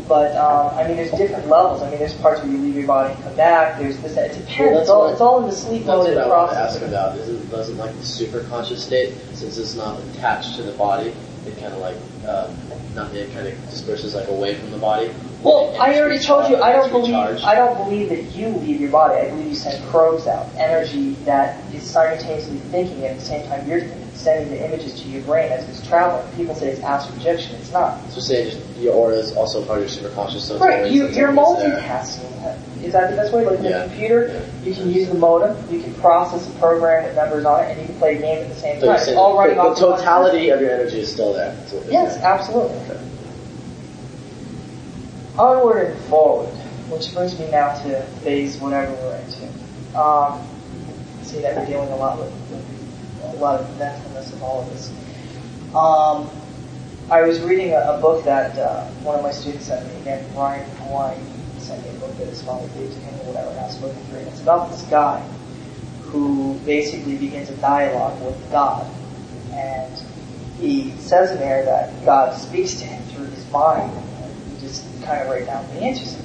But um, I mean, there's different levels. I mean, there's parts where you leave your body and come back. There's this. It depends. Well, it's all what- it's all in the sleep mode. That's mode what I wanted to ask about. Isn't doesn't like the super conscious state, since it's not attached to the body, it kind of like uh, not it kind of disperses like away from the body. Well, I already told you I don't believe. I don't believe that you leave your body. I believe you send probes out, energy that is simultaneously thinking at the same time you're sending the images to your brain as it's traveling. People say it's astral projection. It's not. So say your aura is also part of your super conscious. So Right, You, you're multitasking. Is that the best way? Like Yeah. a computer, you can use the modem, you can process a program with numbers on it, and you can play a game at the same So time. saying all the, running the the totality of your energy is still there. That's what you're Yes, saying. absolutely. Onward and forward, which brings me now to phase whatever we're into. Um, see that we're dealing a lot with, with a lot of mentalness of all of this. Um, I was reading a, a book that uh, one of my students sent me, again, from Hawaii, sent me a book that his father gave to him or whatever, and I was looking through it. It's about this guy who basically begins a dialogue with God. And he says in there that God speaks to him through his mind. And he just kind of write down the answers.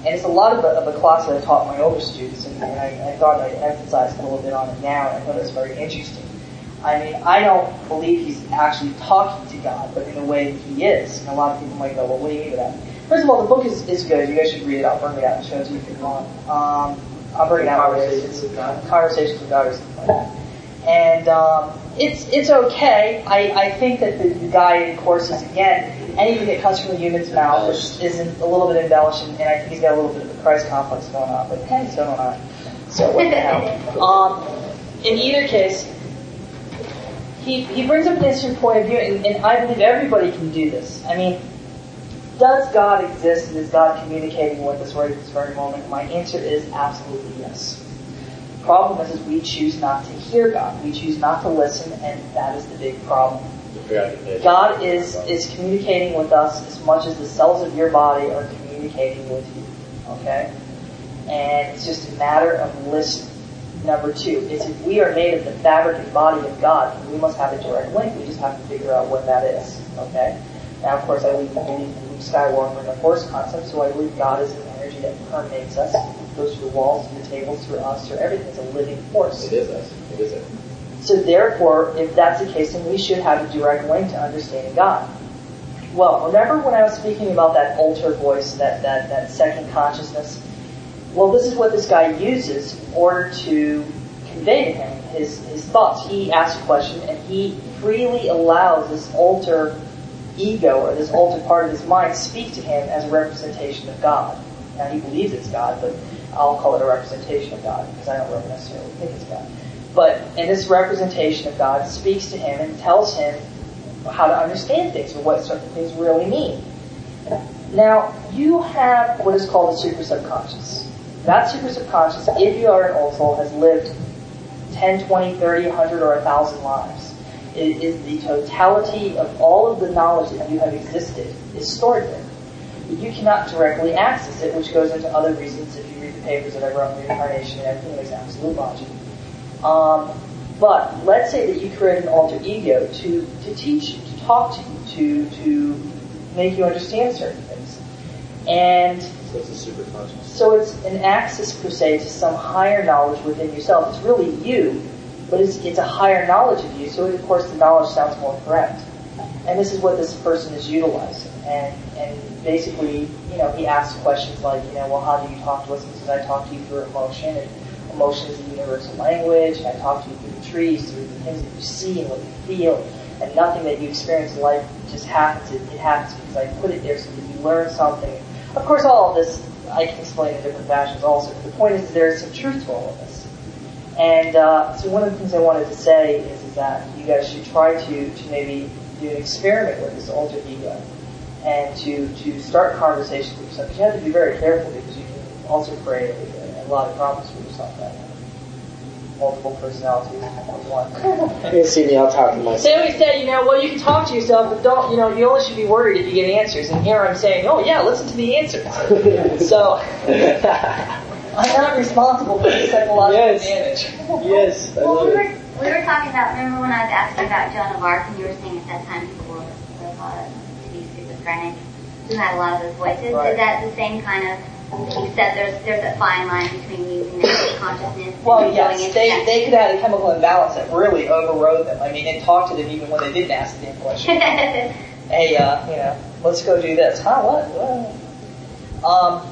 And it's a lot of a, of a class that I taught my older students, and, and I, I thought I'd emphasize a little bit on it now, and I thought it was very interesting. I mean, I don't believe he's actually talking to God, but in a way he is. And a lot of people might go, well, what do you mean by that? First of all, the book is, is good. You guys should read it. I'll bring it out and show it to you if you want. Um, I'll bring it out. Conversations with God? Conversations with God or something like that. And um, it's it's okay. I, I think that the, the guy, of course, anything that comes from a human's mouth is, is a little bit embellished, and, and I think he's got a little bit of a Christ complex going on. But hey, so don't So what the hell? Um, in either case, he he brings up an interesting point of view, and, and I believe everybody can do this. I mean, does God exist, and is God communicating with us right at this very moment? My answer is absolutely yes. The problem is, is we choose not to hear God. We choose not to listen, and that is the big problem. God is, is communicating with us as much as the cells of your body are communicating with you. Okay? And it's just a matter of listening. Number two is if we are made of the fabric and body of God, we must have a direct link. We just have to figure out what that is. Okay? Now, of course, I believe, in Luke Skywalker and the Force concept, so I believe God is an energy that permeates us, goes through the walls, through the tables, through us, through everything. It's a living force. It is us. It is us. So therefore, if that's the case, then we should have a direct link to understanding God. Well, remember when I was speaking about that alter voice, that, that, that second consciousness? Well, this is what this guy uses in order to convey to him his, his thoughts. He asks a question and he freely allows this alter ego or this altered part of his mind speak to him as a representation of God. Now he believes it's God, but I'll call it a representation of God because I don't really necessarily think it's God. But in this representation of God speaks to him and tells him how to understand things or what certain things really mean. Now, you have what is called a super subconscious. That super subconscious, if you are an old soul, has lived 10, 20, 30, 100, or 1,000 lives. It is the totality of all of the knowledge that you have existed is stored there. But You cannot directly access it, which goes into other reasons if you read the papers that I wrote on reincarnation and everything makes absolute logic. Um, but let's say that you create an alter ego to, to teach you, to talk to you, to, to make you understand certain things. And So it's a super conscious. so it's an access per se to some higher knowledge within yourself. It's really you, but it's, it's a higher knowledge of you. So of course the knowledge sounds more correct. And this is what this person is utilizing. And, and basically, you know, he asks questions like, you know, well, how do you talk to us? He says, I talk to you through emotion. And emotion is a universal language. I talk to you through the trees, through the things that you see and what you feel. And nothing that you experience in life just happens. It, it happens because I put it there so that you learn something. Of course, all of this I can explain in different fashions also. But the point is there is some truth to all of this. And uh, so one of the things I wanted to say is, is that you guys should try to, to maybe do an experiment with this alter ego and to, to start conversations with yourself. You have to be very careful because you can also create a, a lot of problems for that. Multiple personalities at once. You can see me out talking to myself. They always say, you know, well, you can talk to yourself, but don't, you know, you only should be worried if you get answers. And here I'm saying, oh yeah, listen to the answers. so, I'm not responsible for the psychological Yes. damage. Yes, I Well, love we were, it. we were talking about, remember when I was asking about Joan of Arc and you were saying at that time people were, were thought to be schizophrenic who had a lot of those voices. Right. Is that the same kind of, you said there's, there's a fine line between using that consciousness Well, yes, they, they could have a chemical imbalance that really overrode them. I mean, it talked to them even when they didn't ask the damn question. hey, uh, you know, let's go do this. Huh? What? What? Um,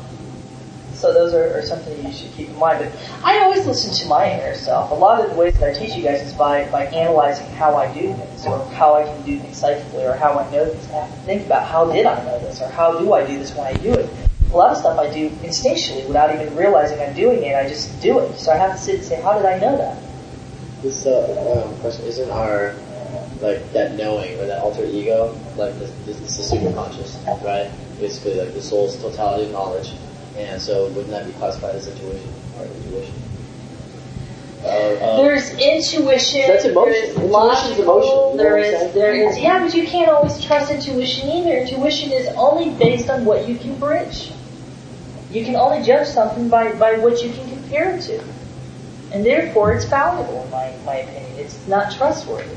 so those are, are something you should keep in mind. But I always listen to my inner self. A lot of the ways that I teach you guys is by, by analyzing how I do things, or how I can do things psychically, or how I know things. I have to think about how did I know this, or how do I do this when I do it. A lot of stuff I do instinctually without even realizing I'm doing it. I just do it. So I have to sit and say, how did I know that? This uh, um, question isn't our like that knowing or that alter ego like this, this, this is super conscious, right? Basically, like the soul's totality of knowledge, and so wouldn't that be classified as intuition or intuition? Uh, um, There's intuition. That's emotion. There is Intuition's logical, emotion, There is, there is, yeah, but you can't always trust intuition either. Intuition is only based on what you can bridge. You can only judge something by, by what you can compare it to. And therefore, it's fallible, in my, my opinion. It's not trustworthy.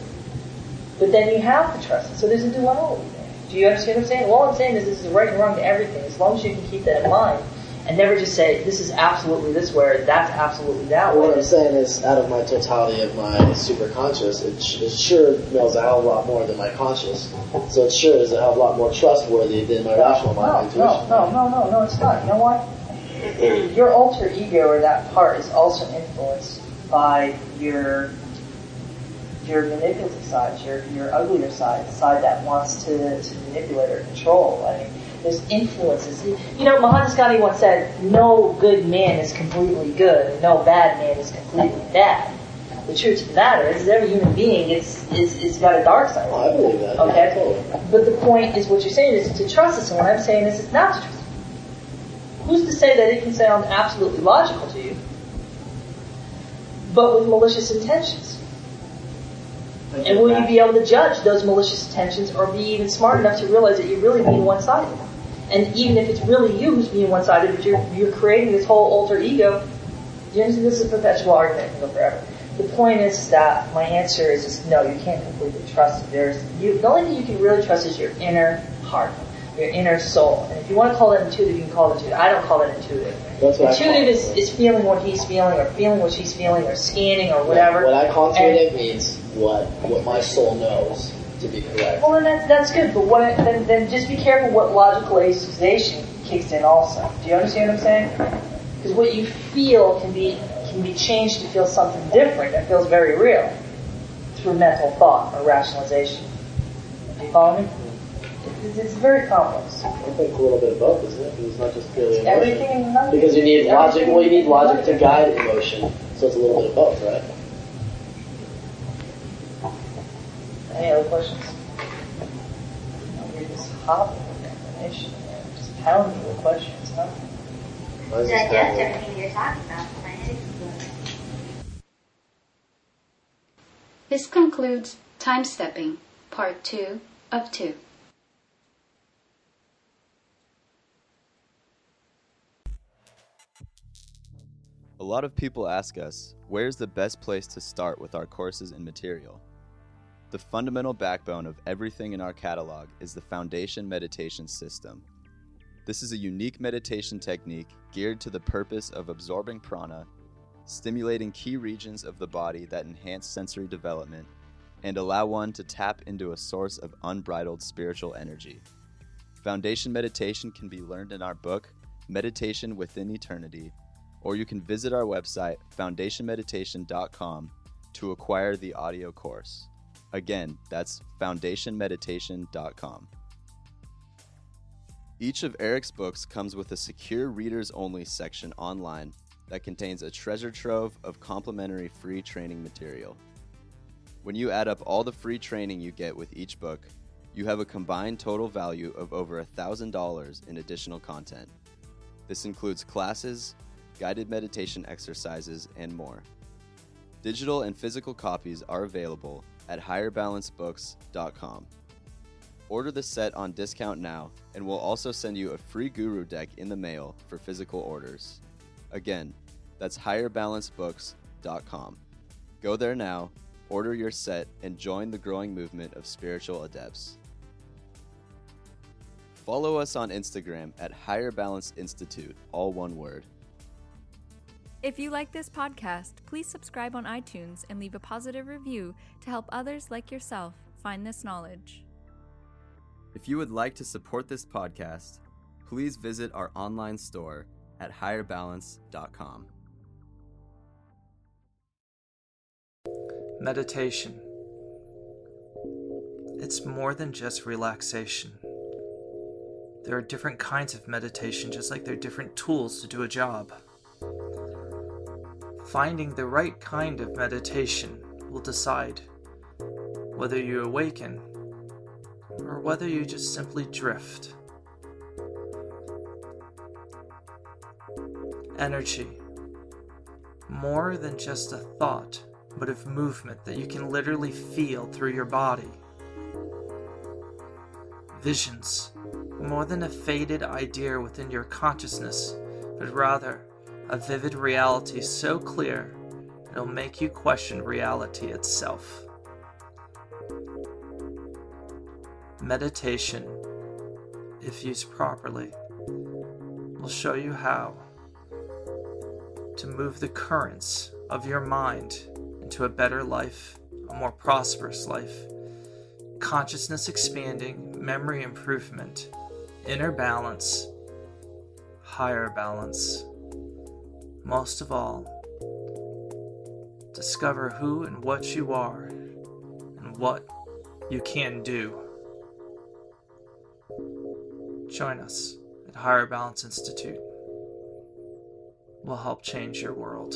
But then you have to trust it. So there's a duality there. Do you understand what I'm saying? All I'm saying is this is right and wrong to everything. As long as you can keep that in mind and never just say, this is absolutely this way, or that's absolutely that way. What I'm saying is, out of my totality of my super conscious, it, sh- it sure knows a hell of a lot more than my conscious. So it sure is a hell of a lot more trustworthy than my rational mind, No, no, no, no, no, it's not. You know what? Your alter ego or that part is also influenced by your your manipulative side, your, your uglier side, the side that wants to, to manipulate or control. I mean, there's influences. You know, Mahatma Gandhi once said, no good man is completely good, and no bad man is completely bad. The truth of the matter is, every human being is, is, is got a dark side. I believe that. Okay? But the point is, what you're saying is to trust this, and what I'm saying is it's not to trust. Who's to say that it can sound absolutely logical to you, but with malicious intentions? And will you be able to judge those malicious intentions or be even smart enough to realize that you're really being one-sided? And even if it's really you who's being one-sided, but you're, you're creating this whole alter ego, you understand this is a perpetual argument that can go forever. The point is that my answer is just no, you can't completely trust. There's you, the only thing you can really trust is your inner heart, your inner soul. And if you want to call it intuitive, you can call it intuitive. I don't call it intuitive. That's what call intuitive it. is, is feeling what he's feeling or feeling what she's feeling or scanning or whatever. What I And- contemplate means what what my soul knows to be correct. Well, then that's, that's good, but what, then, then just be careful what logical association kicks in also. Do you understand what I'm saying? Because what you feel can be can be changed to feel something different that feels very real through mental thought or rationalization. Do you follow me? It's, it's very complex. I think a little bit of both, isn't it? Because it's not just purely emotion. Everything and nothing. Because you need logic. Well, you need logic to guide emotion, so it's a little bit of both, right? Any other questions? You're just hopping with information, man. Just pounding with questions, huh? Mine's To just digest kinda- everything you're talking about, my head. This concludes Time Stepping, Part 2 of 2. A lot of people ask us, where's the best place to start with our courses and material? The fundamental backbone of everything in our catalog is the Foundation Meditation System. This is a unique meditation technique geared to the purpose of absorbing prana, stimulating key regions of the body that enhance sensory development, and allow one to tap into a source of unbridled spiritual energy. Foundation meditation can be learned in our book, Meditation Within Eternity, or you can visit our website, foundationmeditation.com, to acquire the audio course. Again, that's foundationmeditation.com. Each of Eric's books comes with a secure readers only section online that contains a treasure trove of complimentary free training material. When you add up all the free training you get with each book, you have a combined total value of over $1,000 in additional content. This includes classes, guided meditation exercises, and more. Digital and physical copies are available at higherbalancebooks.com. Order the set on discount now, and we'll also send you a free guru deck in the mail for physical orders. Again, that's higherbalancebooks.com. Go there now, order your set, and join the growing movement of spiritual adepts. Follow us on Instagram at Higher Balance Institute, all one word. If you like this podcast, please subscribe on iTunes and leave a positive review to help others like yourself find this knowledge. If you would like to support this podcast, please visit our online store at higherbalance.com. Meditation. It's more than just relaxation. There are different kinds of meditation, just like there are different tools to do a job. Finding the right kind of meditation will decide whether you awaken or whether you just simply drift. Energy. More than just a thought, but of movement that you can literally feel through your body. Visions. More than a faded idea within your consciousness, but rather a vivid reality so clear it'll make you question reality itself. Meditation, if used properly, will show you how to move the currents of your mind into a better life, a more prosperous life, consciousness expanding, memory improvement, inner balance, higher balance. Most of all, discover who and what you are and what you can do. Join us at Higher Balance Institute. We'll help change your world.